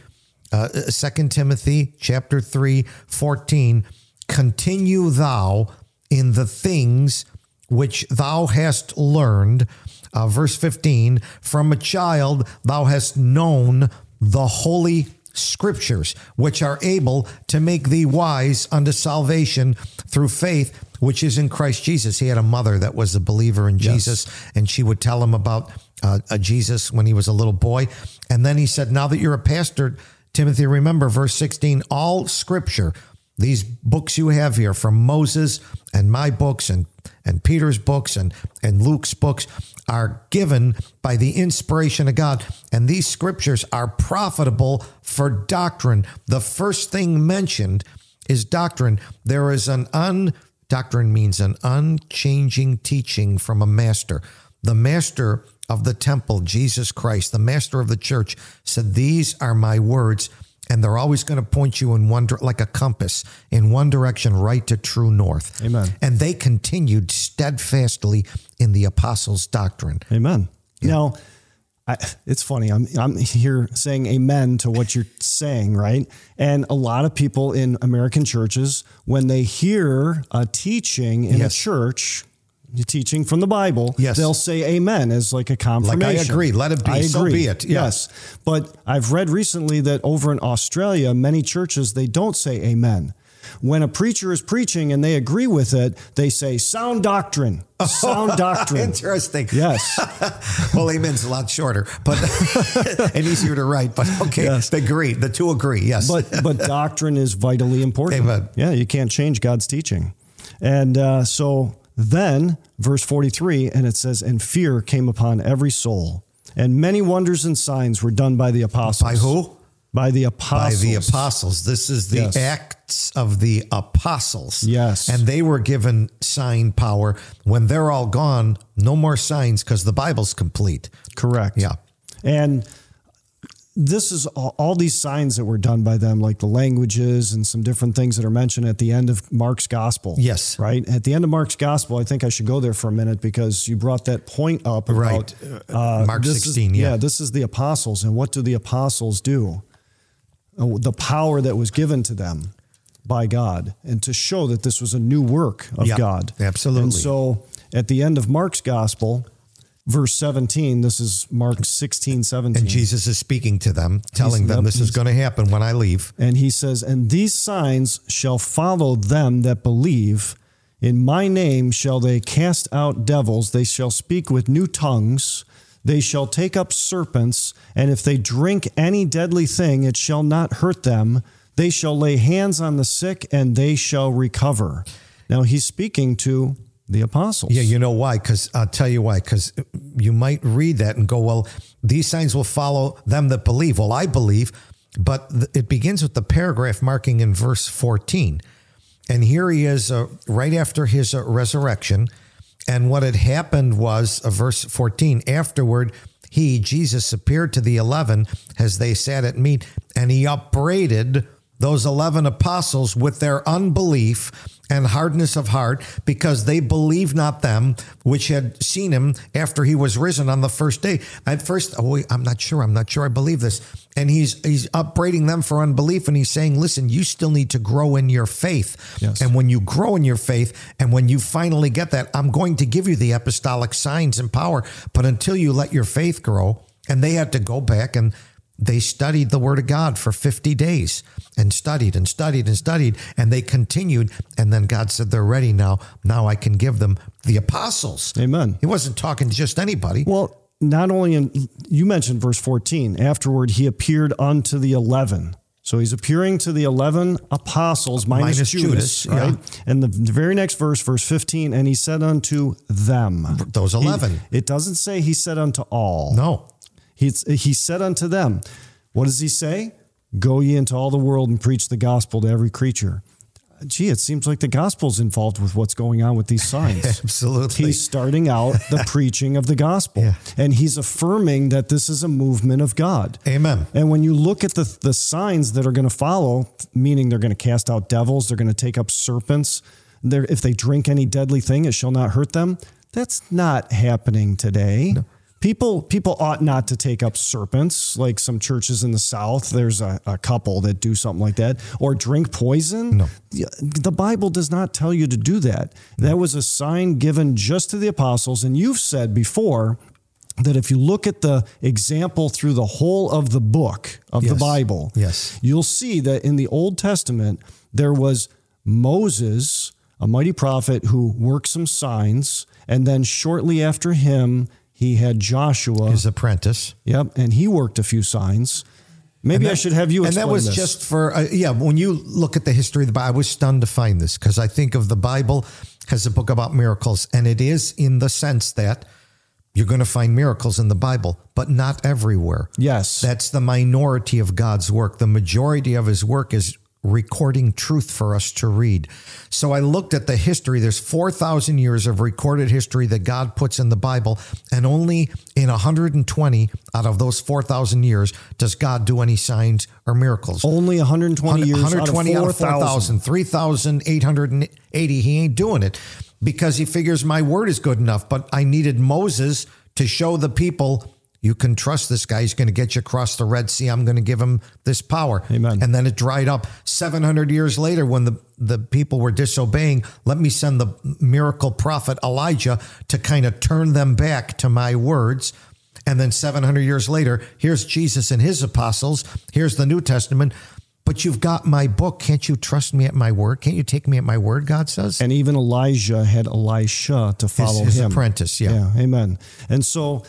uh, 2 Timothy chapter 3, 14, continue thou in the things which thou hast learned. Uh, verse 15, from a child thou hast known the holy scriptures, which are able to make thee wise unto salvation through faith which is in Christ Jesus. He had a mother that was a believer in Jesus, and she would tell him about uh, uh, Jesus when he was a little boy. And then he said, Now that you're a pastor, Timothy, remember verse 16 all scripture, these books you have here from Moses and my books and, and Peter's books and, and Luke's books are given by the inspiration of God. And these scriptures are profitable for doctrine. The first thing mentioned is doctrine. There is an un doctrine means an unchanging teaching from a master. The master of the temple, Jesus Christ, the master of the church, said, These are my words. And they're always going to point you in one, like a compass, in one direction, right to true north. Amen. And they continued steadfastly in the apostles' doctrine. Amen. Now, I, it's funny. I'm I'm here saying amen to what you're saying, right? And a lot of people in American churches, when they hear a teaching in Yes. a church, teaching from the Bible, Yes. they'll say amen as like a confirmation. Like I agree. Let it be. I So agree. be it. Yeah. Yes. But I've read recently that over in Australia, many churches they don't say amen. When a preacher is preaching and they agree with it, they say sound doctrine. Sound doctrine. Interesting. Yes. well, amen's a lot shorter, but and easier to write. But okay, Yes. they agree. The two agree. Yes. but but doctrine is vitally important. Amen. Yeah, you can't change God's teaching. And uh, so then, verse 43, and it says, And fear came upon every soul, and many wonders and signs were done by the apostles. By who? By the apostles. by the apostles. This is the Yes. acts of the apostles. Yes. And they were given sign power. When they're all gone, no more signs because the Bible's complete. Correct. Yeah. And this is all, all these signs that were done by them, like the languages and some different things that are mentioned at the end of Mark's gospel. Yes. Right. At the end of Mark's gospel, I think I should go there for a minute because you brought that point up. About, Right. Uh, Mark this is- 16, yeah. This is the apostles. And what do the apostles do? Uh, The power that was given to them by God and to show that this was a new work of Yeah, God. absolutely. And so at the end of Mark's gospel, verse 17, this is Mark 16, 17. And Jesus is speaking to them, telling them this is going to happen when I leave. And he says, And these signs shall follow them that believe. In my name shall they cast out devils. They shall speak with new tongues. They shall take up serpents. And if they drink any deadly thing, it shall not hurt them. They shall lay hands on the sick and they shall recover. Now he's speaking to the apostles. Yeah, you know why? Because I'll tell you why. Because you might read that and go, well, these signs will follow them that believe. Well, I believe, but it begins with the paragraph marking in verse 14. And here he is uh, right after his uh, resurrection. And what had happened was, uh, verse 14, afterward, he, Jesus, appeared to the 11 as they sat at meat, and he upbraided those 11 apostles with their unbelief and hardness of heart because they believed not them which had seen him after he was risen on the first day. At first, oh, I'm not sure. I'm not sure I believe this. And he's he's upbraiding them for unbelief and he's saying, listen, you still need to grow in your faith. Yes. And when you grow in your faith and when you finally get that, I'm going to give you the apostolic signs and power. But until you let your faith grow, and they had to go back and they studied the word of God for 50 days and studied and studied and studied and they continued and then God said they're ready now now I can give them the apostles Amen. he wasn't talking to just anybody Well, not only in, you mentioned verse 14, afterward he appeared unto the 11. So he's appearing to the 11 apostles minus, Minus Judas, Judas, yeah. right? And the, the very next verse, verse 15, and he said unto them. those 11 He- it doesn't say he said unto all. no He, he said unto them, What does he say? Go ye into all the world and preach the gospel to every creature. gee, it seems like the gospel's involved with what's going on with these signs. Absolutely. He's starting out the preaching of the gospel, Yeah. and he's affirming that this is a movement of God. Amen. And when you look at the the signs that are going to follow, meaning they're going to cast out devils, they're going to take up serpents. If they drink any deadly thing, it shall not hurt them. That's not happening today. People people ought not to take up serpents like some churches in the South. There's a, a couple that do something like that, or drink poison. No. The Bible does not tell you to do that. That was a sign given just to the apostles. And you've said before that if you look at the example through the whole of the book of the Bible, Yes. you'll see that in the Old Testament, there was Moses, a mighty prophet who worked some signs. And then shortly after him, he had Joshua. His apprentice. Yep. And he worked a few signs. Maybe I should have you And that was this. just for, uh, yeah, when you look at the history of the Bible, I was stunned to find this because I think of the Bible as a book about miracles. And it is in the sense that you're going to find miracles in the Bible, but not everywhere. Yes. That's the minority of God's work. The majority of his work is recording truth for us to read. So I looked at the history. There's 4,000 years of recorded history that God puts in the Bible, and only in 120 out of those 4,000 years does God do any signs or miracles. Only 120 years 120 out of of 4,000. 4,000, 3,880. He ain't doing it because he figures my word is good enough. But I needed Moses to show the people you can trust this guy. He's going to get you across the Red Sea. I'm going to give him this power. Amen. And then it dried up 700 years later when the, the people were disobeying. Let me send the miracle prophet Elijah to kind of turn them back to my words. And then 700 years later, here's Jesus and his apostles. Here's the New Testament. But you've got my book. Can't you trust me at my word? Can't you take me at my word? God says. And even Elijah had Elisha to follow his him. apprentice, yeah. Amen. And so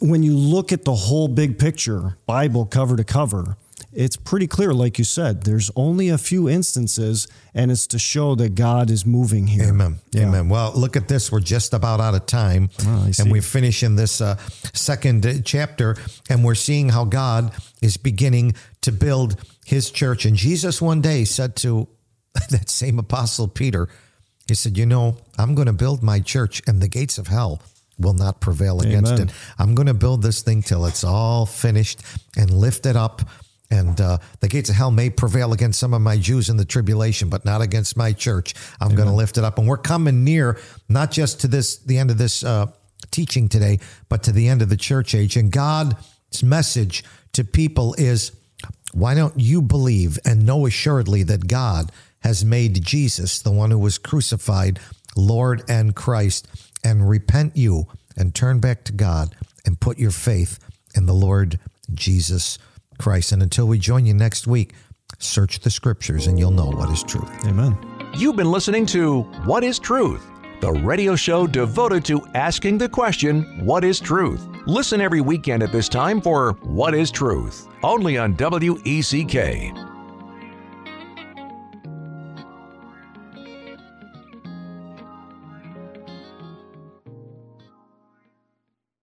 when you look at the whole big picture, Bible cover to cover, it's pretty clear, like you said, there's only a few instances, and it's to show that God is moving here. Amen. Yeah. Amen. Well, look at this. We're just about out of time. Oh, and we're finishing this uh, second chapter, and we're seeing how God is beginning to build his church. And Jesus one day said to that same apostle Peter, he said, You know, I'm going to build my church, and the gates of hell will not prevail against it. I'm going to build this thing till it's all finished and lifted up. And uh, the gates of hell may prevail against some of my Jews in the tribulation, but not against my church. I'm going to lift it up. And we're coming near, not just to this, the end of this uh, teaching today, but to the end of the church age. And God's message to people is why don't you believe and know assuredly that God has made Jesus, the one who was crucified, Lord and Christ, and repent you and turn back to God and put your faith in the Lord Jesus Christ. And until we join you next week, search the scriptures and you'll know what is truth. Amen. You've been listening to What is Truth, the radio show devoted to asking the question, What is truth? Listen every weekend at this time for What is Truth, only on WECK.